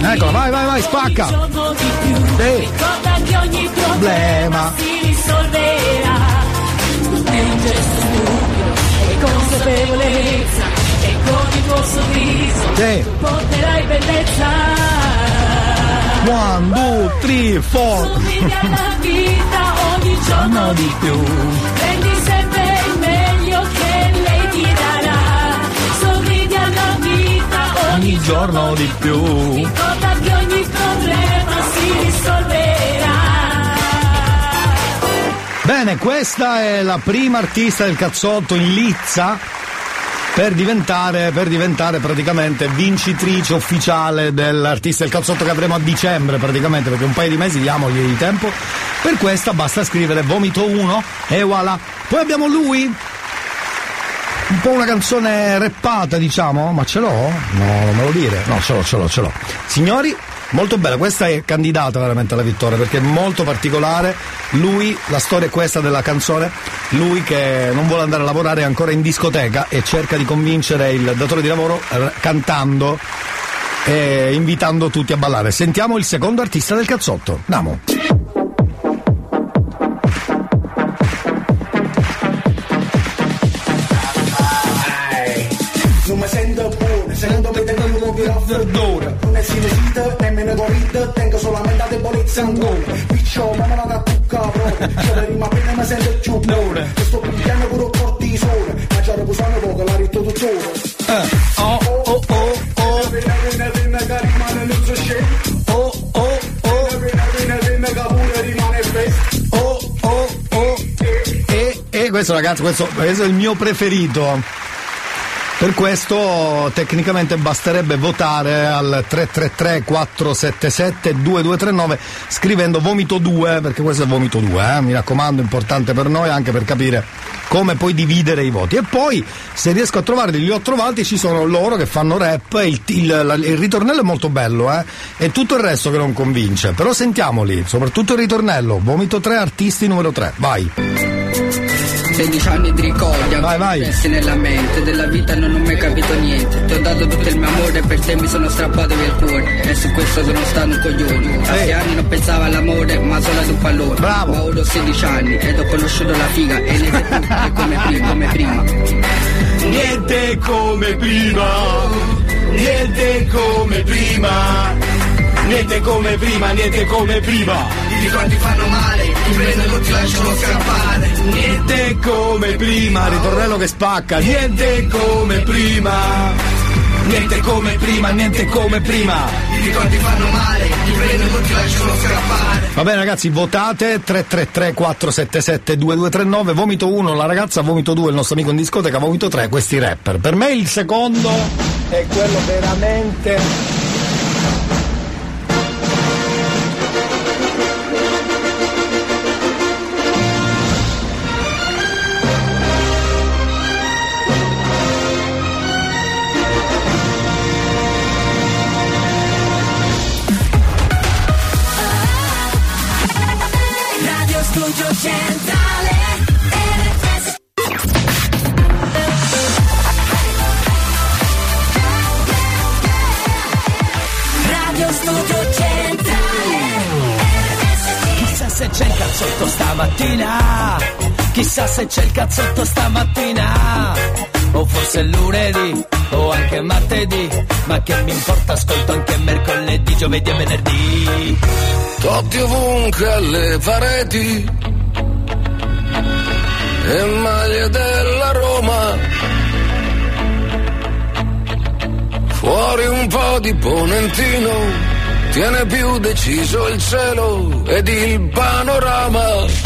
Eccola, vai, vai, vai, spacca. Sì. Problema. si risolverà. Consapevolezza e con il tuo sorriso Sì. porterai bellezza. One, two, three, four. Sorridi alla vita ogni giorno di più. Prendi sempre il meglio che lei ti darà. Sorridi alla vita Ogni giorno di più. Ricorda che ogni problema si risolverà. Bene, questa è la prima artista del cazzotto in lizza per diventare, per diventare praticamente vincitrice ufficiale dell'artista del cazzotto che avremo a dicembre praticamente, perché un paio di mesi diamogli di tempo. Per questa basta scrivere vomito 1 e voilà. Poi abbiamo lui. Un po' una canzone rappata, diciamo, ma ce l'ho? No, non me lo dire. No, ce l'ho, ce l'ho, ce l'ho. Signori, molto bella, questa è candidata veramente alla vittoria perché è molto particolare. Lui, la storia è questa della canzone, lui che non vuole andare a lavorare è ancora in discoteca e cerca di convincere il datore di lavoro eh, cantando e invitando tutti a ballare. Sentiamo il secondo artista del cazzotto. Andiamo. Verdura. Non è sinusite, nemmeno corrida, tengo solamente la debolezza ancora. Piccio, ma me la da tucca proprio. C'è la rima appena mi sento più buona. E sto pigliando pure cortisone, ma già riposano poco, la ritto tutto oh, oh, oh, oh. Oh, oh, Oh, oh, oh. E, e questo ragazzi, questo, questo è il mio preferito. Per questo tecnicamente basterebbe votare al 333 477 2239 scrivendo vomito 2 perché questo è vomito 2, eh? mi raccomando, importante per noi anche per capire come poi dividere i voti. E poi se riesco a trovarli, li ho trovati, ci sono loro che fanno rap, il, il- il ritornello è molto bello, eh? è tutto il resto che non convince. Però sentiamoli, soprattutto il ritornello, vomito 3 artisti numero 3, vai. 16 anni di ricordi, vai, vai. pensi nella mente, della vita non ho mai capito niente. Ti ho dato tutto il mio amore, per te mi sono strappato via il cuore. E su questo sono stato un coglione. A sei anni non pensavo all'amore, ma solo ad un pallone. Bravo. Ma ora ho 16 anni ed ho conosciuto la figa e niente più è come prima, come prima. Niente come prima, niente come prima, niente come prima, niente come prima. I ricordi fanno male, ti prendo e ti lasciano scappare. Niente come prima, ritornello che spacca, niente come prima. Niente come prima, niente come prima. I ricordi fanno male, ti prendo e ti lasciano scappare. Va bene ragazzi, votate 333 477 2239, vomito 1 la ragazza, vomito 2 il nostro amico in discoteca, vomito 3 questi rapper. Per me il secondo è quello veramente se c'è il cazzotto stamattina, o forse lunedì, o anche martedì, ma che mi importa, ascolto anche mercoledì, giovedì e venerdì. Totti ovunque alle pareti e maglie della Roma. Fuori un po' di ponentino, tiene più deciso il cielo ed il panorama.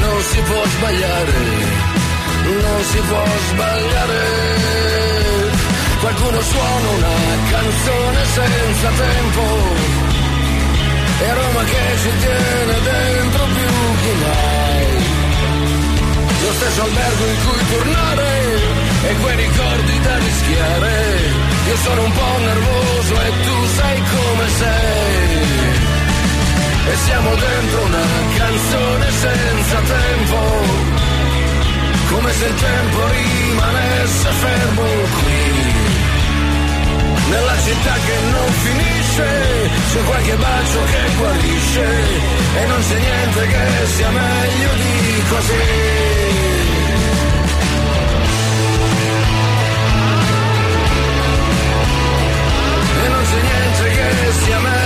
non si può sbagliare, non si può sbagliare. Qualcuno suona una canzone senza tempo e Roma che ci tiene dentro più che mai. Lo stesso albergo in cui tornare e quei ricordi da rischiare. Io sono un po' nervoso e tu sai come sei. E siamo dentro una canzone senza tempo, come se il tempo rimanesse fermo qui. Nella città che non finisce, c'è qualche bacio che guarisce. E non c'è niente che sia meglio di così. E non c'è niente che sia meglio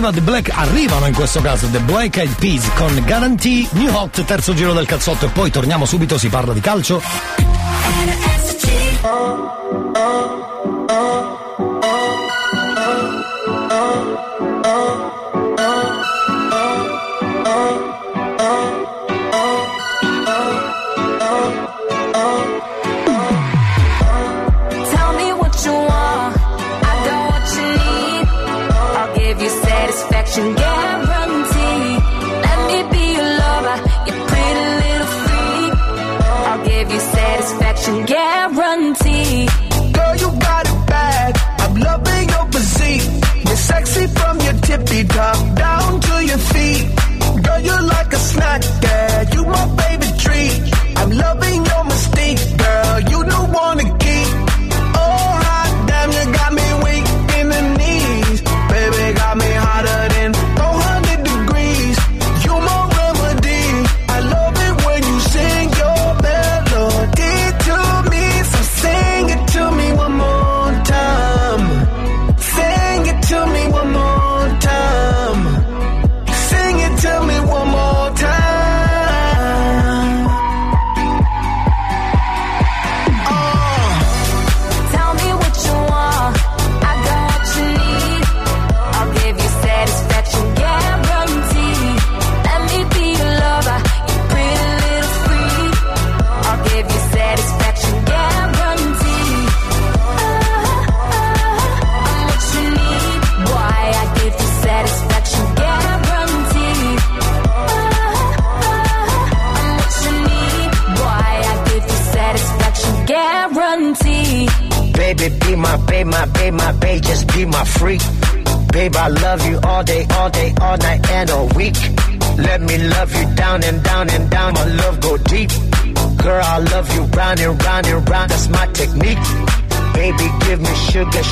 Arriva The Black, arrivano in questo caso The Black Eyed Peas con Guarantee New Hot, terzo giro del cazzotto e poi torniamo subito, si parla di calcio. Tell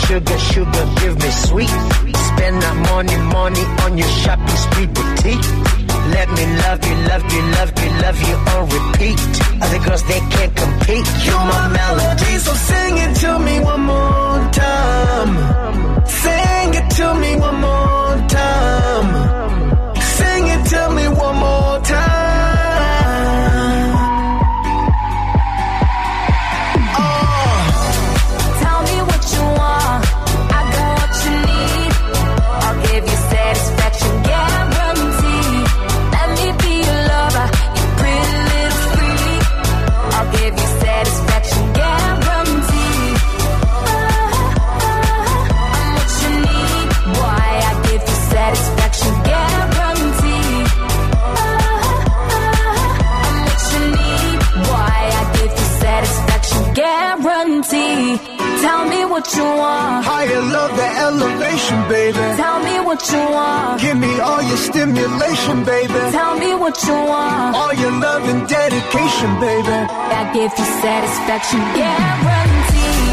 sugar, sugar, give me sweet. Spend that money, money on your dedication, baby. I give you satisfaction guarantee.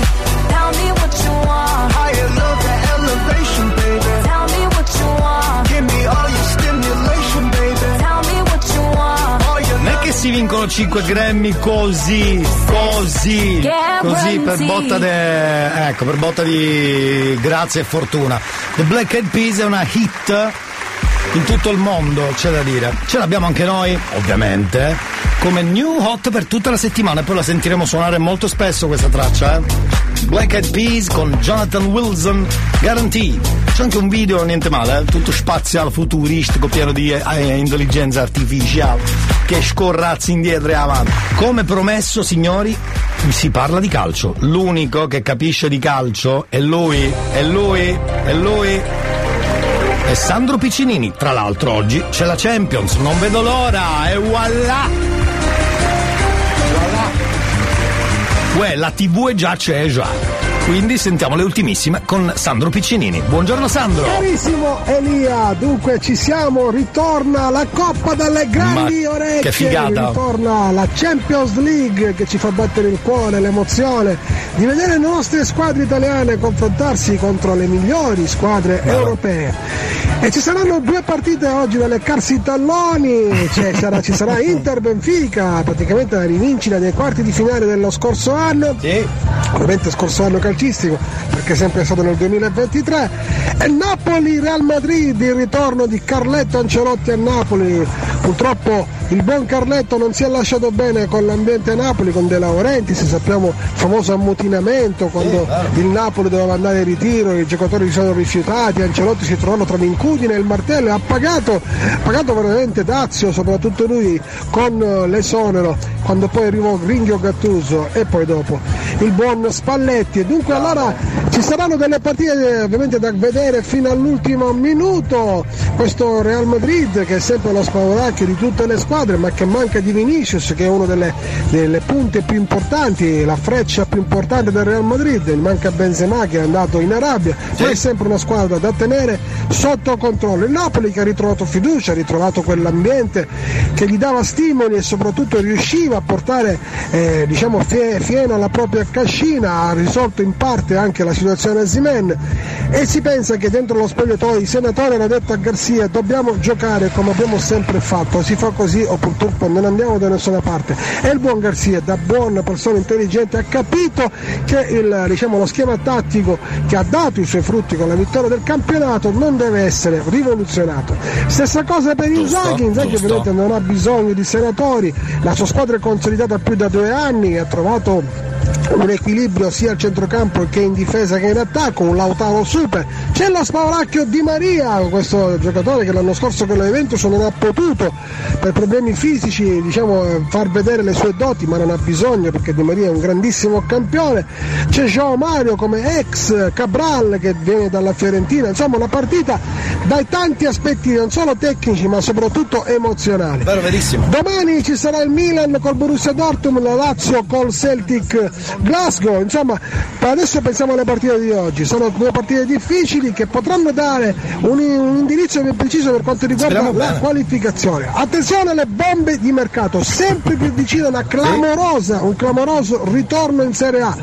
Tell me what you want. Higher love, the elevation, baby. Tell me what you want. Give me all your stimulation, baby. Tell me what you want. All your Non è che si vincono 5 Grammy così, così, così per botta, de, ecco, per botta di grazia e fortuna. The Black Eyed Peas è una hit in tutto il mondo, c'è da dire. Ce l'abbiamo anche noi, ovviamente, come new hot per tutta la settimana e poi la sentiremo suonare molto spesso questa traccia, eh. Black Eyed Peas con Jonathan Wilson, Guarantee. C'è anche un video, niente male, eh? tutto spaziale, futuristico, pieno di eh, intelligenza artificiale, che scorrazzi indietro e avanti. Come promesso, signori, si parla di calcio. L'unico che capisce di calcio è lui, è lui, è lui. È Sandro Piccinini. Tra l'altro oggi c'è la Champions, non vedo l'ora, e voilà! Uè, la TV è già c'è già. Quindi sentiamo le ultimissime con Sandro Piccinini. Buongiorno Sandro! Carissimo Elia, dunque ci siamo, ritorna la Coppa dalle grandi Ma orecchie, che figata. ritorna la Champions League che ci fa battere il cuore, l'emozione di vedere le nostre squadre italiane confrontarsi contro le migliori squadre europee. E ci saranno due partite oggi da leccarsi i talloni, Cioè, sarà- ci sarà Inter-Benfica, praticamente la rivincita dei quarti di finale dello scorso anno, ovviamente scorso anno calcistico perché è sempre stato nel 2023, e Napoli-Real Madrid, il ritorno di Carletto Ancelotti a Napoli, purtroppo il buon Carletto non si è lasciato bene con l'ambiente Napoli, con De Laurentiis, sappiamo il famoso ammutinamento quando il Napoli doveva andare in ritiro, i giocatori si sono rifiutati, Ancelotti si trovano tra l'incudine e il martello e ha pagato, pagato veramente Dazio, soprattutto lui, con eh, l'esonero, quando poi arrivò Ringhio Gattuso e poi dopo il buon Spalletti. E dunque allora ci saranno delle partite ovviamente da vedere fino all'ultimo minuto. Questo Real Madrid che è sempre lo spavoracchio di tutte le squadre, ma che manca di Vinicius, che è una delle, delle punte più importanti, la freccia più importante del Real Madrid. Manca Benzema che è andato in Arabia, ma è sempre una squadra da tenere sotto controllo. Il Napoli che ha ritrovato fiducia, ha ritrovato quell'ambiente che gli dava stimoli e soprattutto riusciva a portare eh, diciamo fie- fieno alla propria cascina, ha risolto in parte anche la situazione a Zimen e si pensa che dentro lo spogliatoio i senatori hanno detto a Garzia dobbiamo giocare come abbiamo sempre fatto, si fa così o purtroppo non andiamo da nessuna parte. E il buon Garzia, da buona persona intelligente, ha capito che il, diciamo, lo schema tattico che ha dato i suoi frutti con la vittoria del campionato non deve essere rivoluzionato. Stessa cosa per Inzaghi, Inzaghi ovviamente non ha bisogno di senatori, la sua squadra è consolidata più da due anni, ha trovato un equilibrio sia al centrocampo che in difesa che in attacco, un Lautaro super. C'è lo spauracchio di Maria, questo giocatore che l'anno scorso con la Juventus non ha potuto per problemi fisici diciamo, far vedere le sue doti, ma non ha bisogno perché Di Maria è un grandissimo campione. C'è Joao Mario come ex Cabral che viene dalla Fiorentina, insomma una partita dai tanti aspetti non solo tecnici ma soprattutto emozionali. Vero, verissimo. Domani ci sarà il Milan col Borussia Dortmund, la Lazio col Celtic Glasgow, insomma, adesso pensiamo alle partite di oggi, sono due partite difficili che potranno dare un, un indirizzo ben preciso per quanto riguarda Speriamo la bene. qualificazione. Attenzione alle bombe di mercato, sempre più vicina una clamorosa, un clamoroso ritorno in Serie A.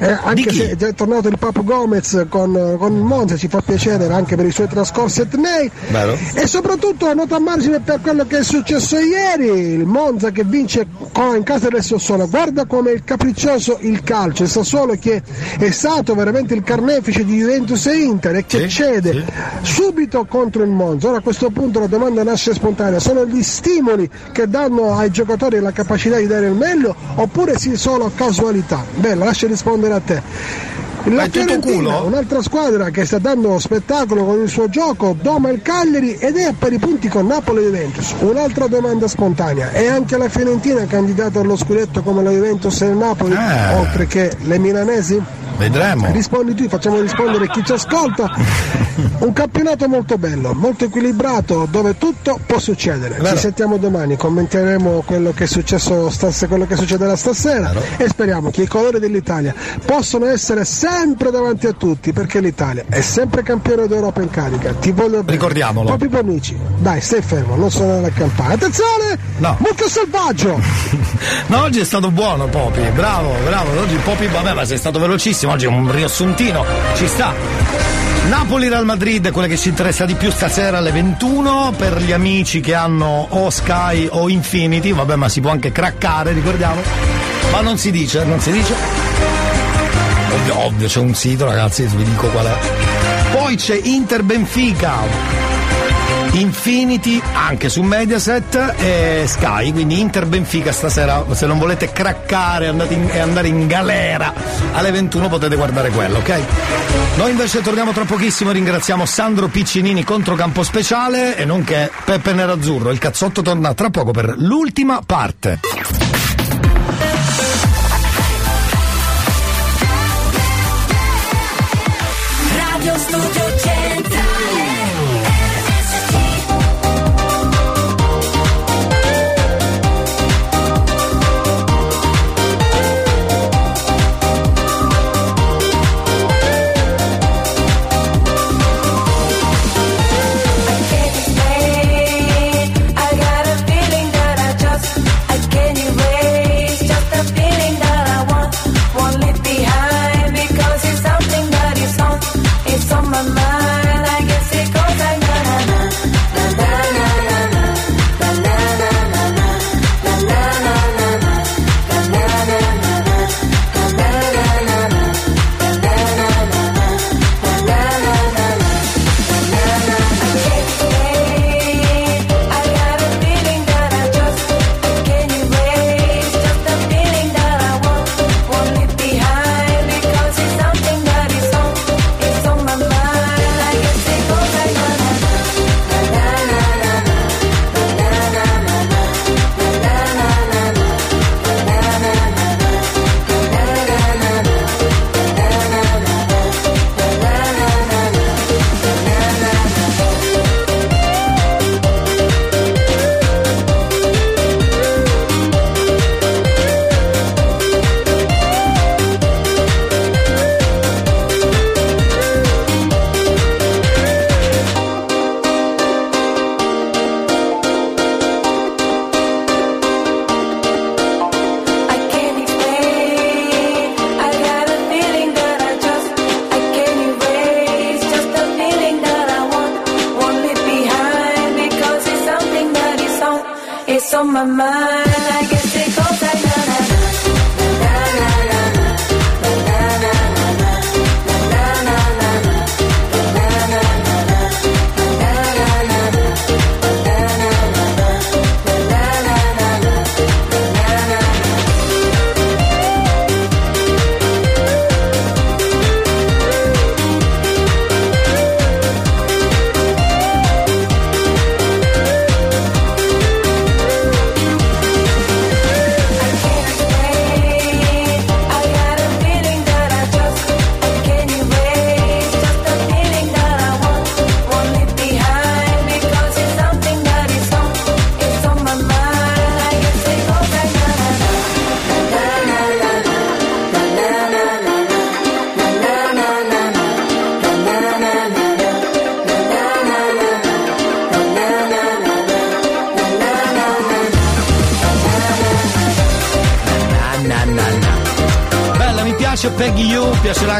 Eh, anche se è già tornato il Papo Gomez con, con il Monza, ci fa piacere anche per i suoi trascorsi etnei. Vero? E soprattutto nota a margine per quello che è successo ieri, il Monza che vince in casa del Sassuolo. Guarda come è capriccioso il calcio, il Sassuolo che è stato veramente il carnefice di Juventus e Inter e che cede subito contro il Monza. Ora a questo punto la domanda nasce spontanea, sono gli stimoli che danno ai giocatori la capacità di dare il meglio oppure sì solo casualità? Bella, lascia rispondere a te. La È Fiorentina, un'altra squadra che sta dando spettacolo con il suo gioco, doma il Cagliari ed è a pari punti con Napoli e Juventus. Un'altra domanda spontanea, è anche la Fiorentina candidata allo scudetto come la Juventus e il Napoli, Eh. oltre che le milanesi? Vedremo. Rispondi tu, facciamo rispondere chi ci ascolta. Un campionato molto bello, molto equilibrato, dove tutto può succedere. Vero. Ci sentiamo domani, commenteremo quello che è successo stas- quello che succederà stasera e speriamo che i colori dell'Italia possano essere sempre davanti a tutti, perché l'Italia è sempre campione d'Europa in carica. Ti voglio bene. Ricordiamolo. Papi Bonucci, dai, stai fermo, non suonare la campana. Attenzione! No. Mucchio selvaggio! No, oggi è stato buono Popi, bravo, bravo. Oggi Popi, vabbè, ma sei stato velocissimo, oggi è un riassuntino, ci sta. Napoli Real Madrid, quella che ci interessa di più stasera alle 21 per gli amici che hanno o Sky o Infinity, vabbè ma si può anche craccare, ricordiamo. Ma non si dice, non si dice. Ovvio, ovvio, c'è un sito ragazzi, vi dico qual è. Poi c'è Inter Benfica. Infinity anche su Mediaset e Sky, quindi Inter Benfica stasera, se non volete craccare in- e andare in galera alle 21 potete guardare quello, ok? Noi invece torniamo tra pochissimo, ringraziamo Sandro Piccinini contro campo speciale e nonché Peppe Nerazzurro. Il cazzotto torna tra poco per l'ultima parte.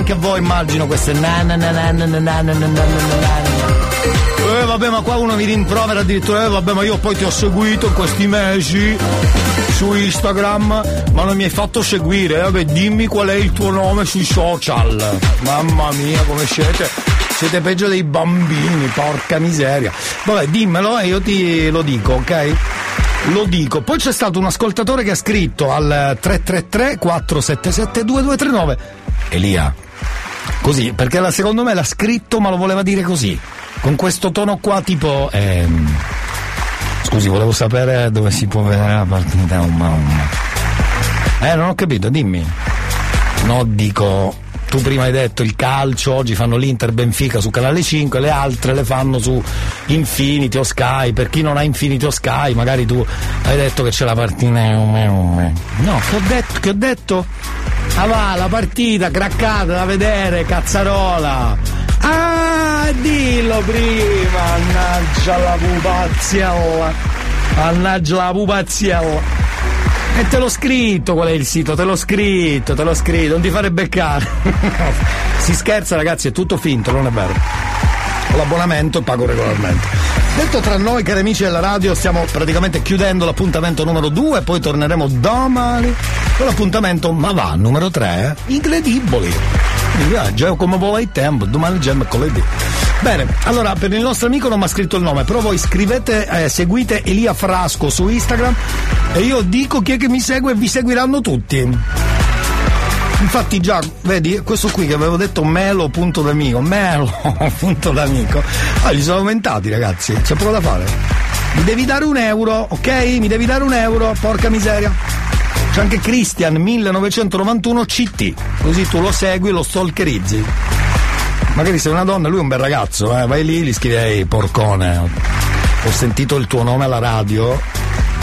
Anche a voi, immagino, queste. Eh vabbè ma qua uno mi rimprovera addirittura, eh vabbè ma io poi ti ho seguito in questi mesi su Instagram, ma non mi hai fatto seguire, eh, vabbè dimmi qual è il tuo nome sui social. Mamma mia come siete, siete peggio dei bambini, porca miseria. Vabbè dimmelo e io ti lo dico, ok? Lo dico. Poi c'è stato un ascoltatore che ha scritto al 333 477 2239 Elia. Così, perché la- secondo me l'ha scritto ma lo voleva dire così. Con questo tono qua tipo ehm, Scusi, volevo sapere dove si può vedere la partita umma umma. Eh, non ho capito, dimmi. No, dico, tu prima hai detto il calcio, oggi fanno l'Inter Benfica su Canale 5, le altre le fanno su Infinity o Sky. Per chi non ha Infinity o Sky, magari tu hai detto che c'è la partita umma umma. No, che ho detto? Che ho detto? Ah va, la partita craccata da vedere, cazzarola. Ah, dillo prima, mannaggia la pupaziella. Mannaggia la pupaziella. E te l'ho scritto qual è il sito, te l'ho scritto, te l'ho scritto, non ti fare beccare. si scherza ragazzi, è tutto finto, non è vero. L'abbonamento pago regolarmente. Detto tra noi, cari amici della radio, stiamo praticamente chiudendo l'appuntamento numero 2, poi torneremo domani con l'appuntamento Ma va, numero 3, incredibili. Ah, già come vuole il tempo, domani già mercoledì. Bene, allora per il nostro amico non mi ha scritto il nome, però voi scrivete, eh, seguite Elia Frasco su Instagram e io dico chi è che mi segue e vi seguiranno tutti. Infatti già, vedi, questo qui che avevo detto Melo punto d'amico, Melo punto d'amico, ah, gli sono aumentati ragazzi, c'è poco da fare. Mi devi dare un euro, ok? Mi devi dare un euro, porca miseria. C'è anche Christian 1991 CT, così tu lo segui lo stalkerizzi. Magari sei una donna, lui è un bel ragazzo, eh? vai lì, gli scrivi, ehi porcone, ho sentito il tuo nome alla radio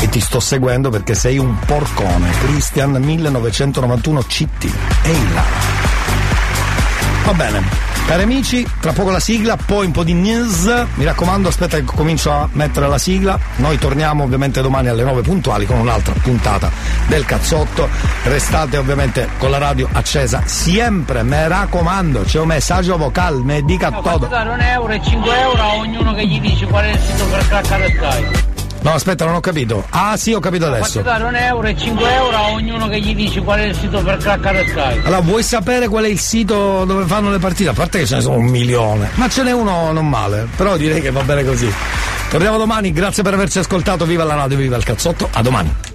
e ti sto seguendo perché sei un porcone. Christian 1991 CT. Ehi là. Va bene. Cari amici, tra poco la sigla, poi un po' di news. Mi raccomando, aspetta che comincio a mettere la sigla. Noi torniamo ovviamente domani alle 9 puntuali con un'altra puntata del cazzotto. Restate ovviamente con la radio accesa sempre, mi raccomando, c'è un messaggio vocale, mi dica Faccio tutto. dare un euro e 5 euro a ognuno che gli dice qual è il sito per craccare Sky. No, aspetta, non ho capito. Ah, sì, ho capito adesso. dare un euro e 5 euro a ognuno che gli dice qual è il sito per craccare Sky. Allora, vuoi sapere qual è il sito dove fanno le partite? A parte che ce ne sono un milione, ma ce n'è uno non male, però direi che va bene così. Torniamo domani, grazie per averci ascoltato, viva la radio, viva il cazzotto, a domani.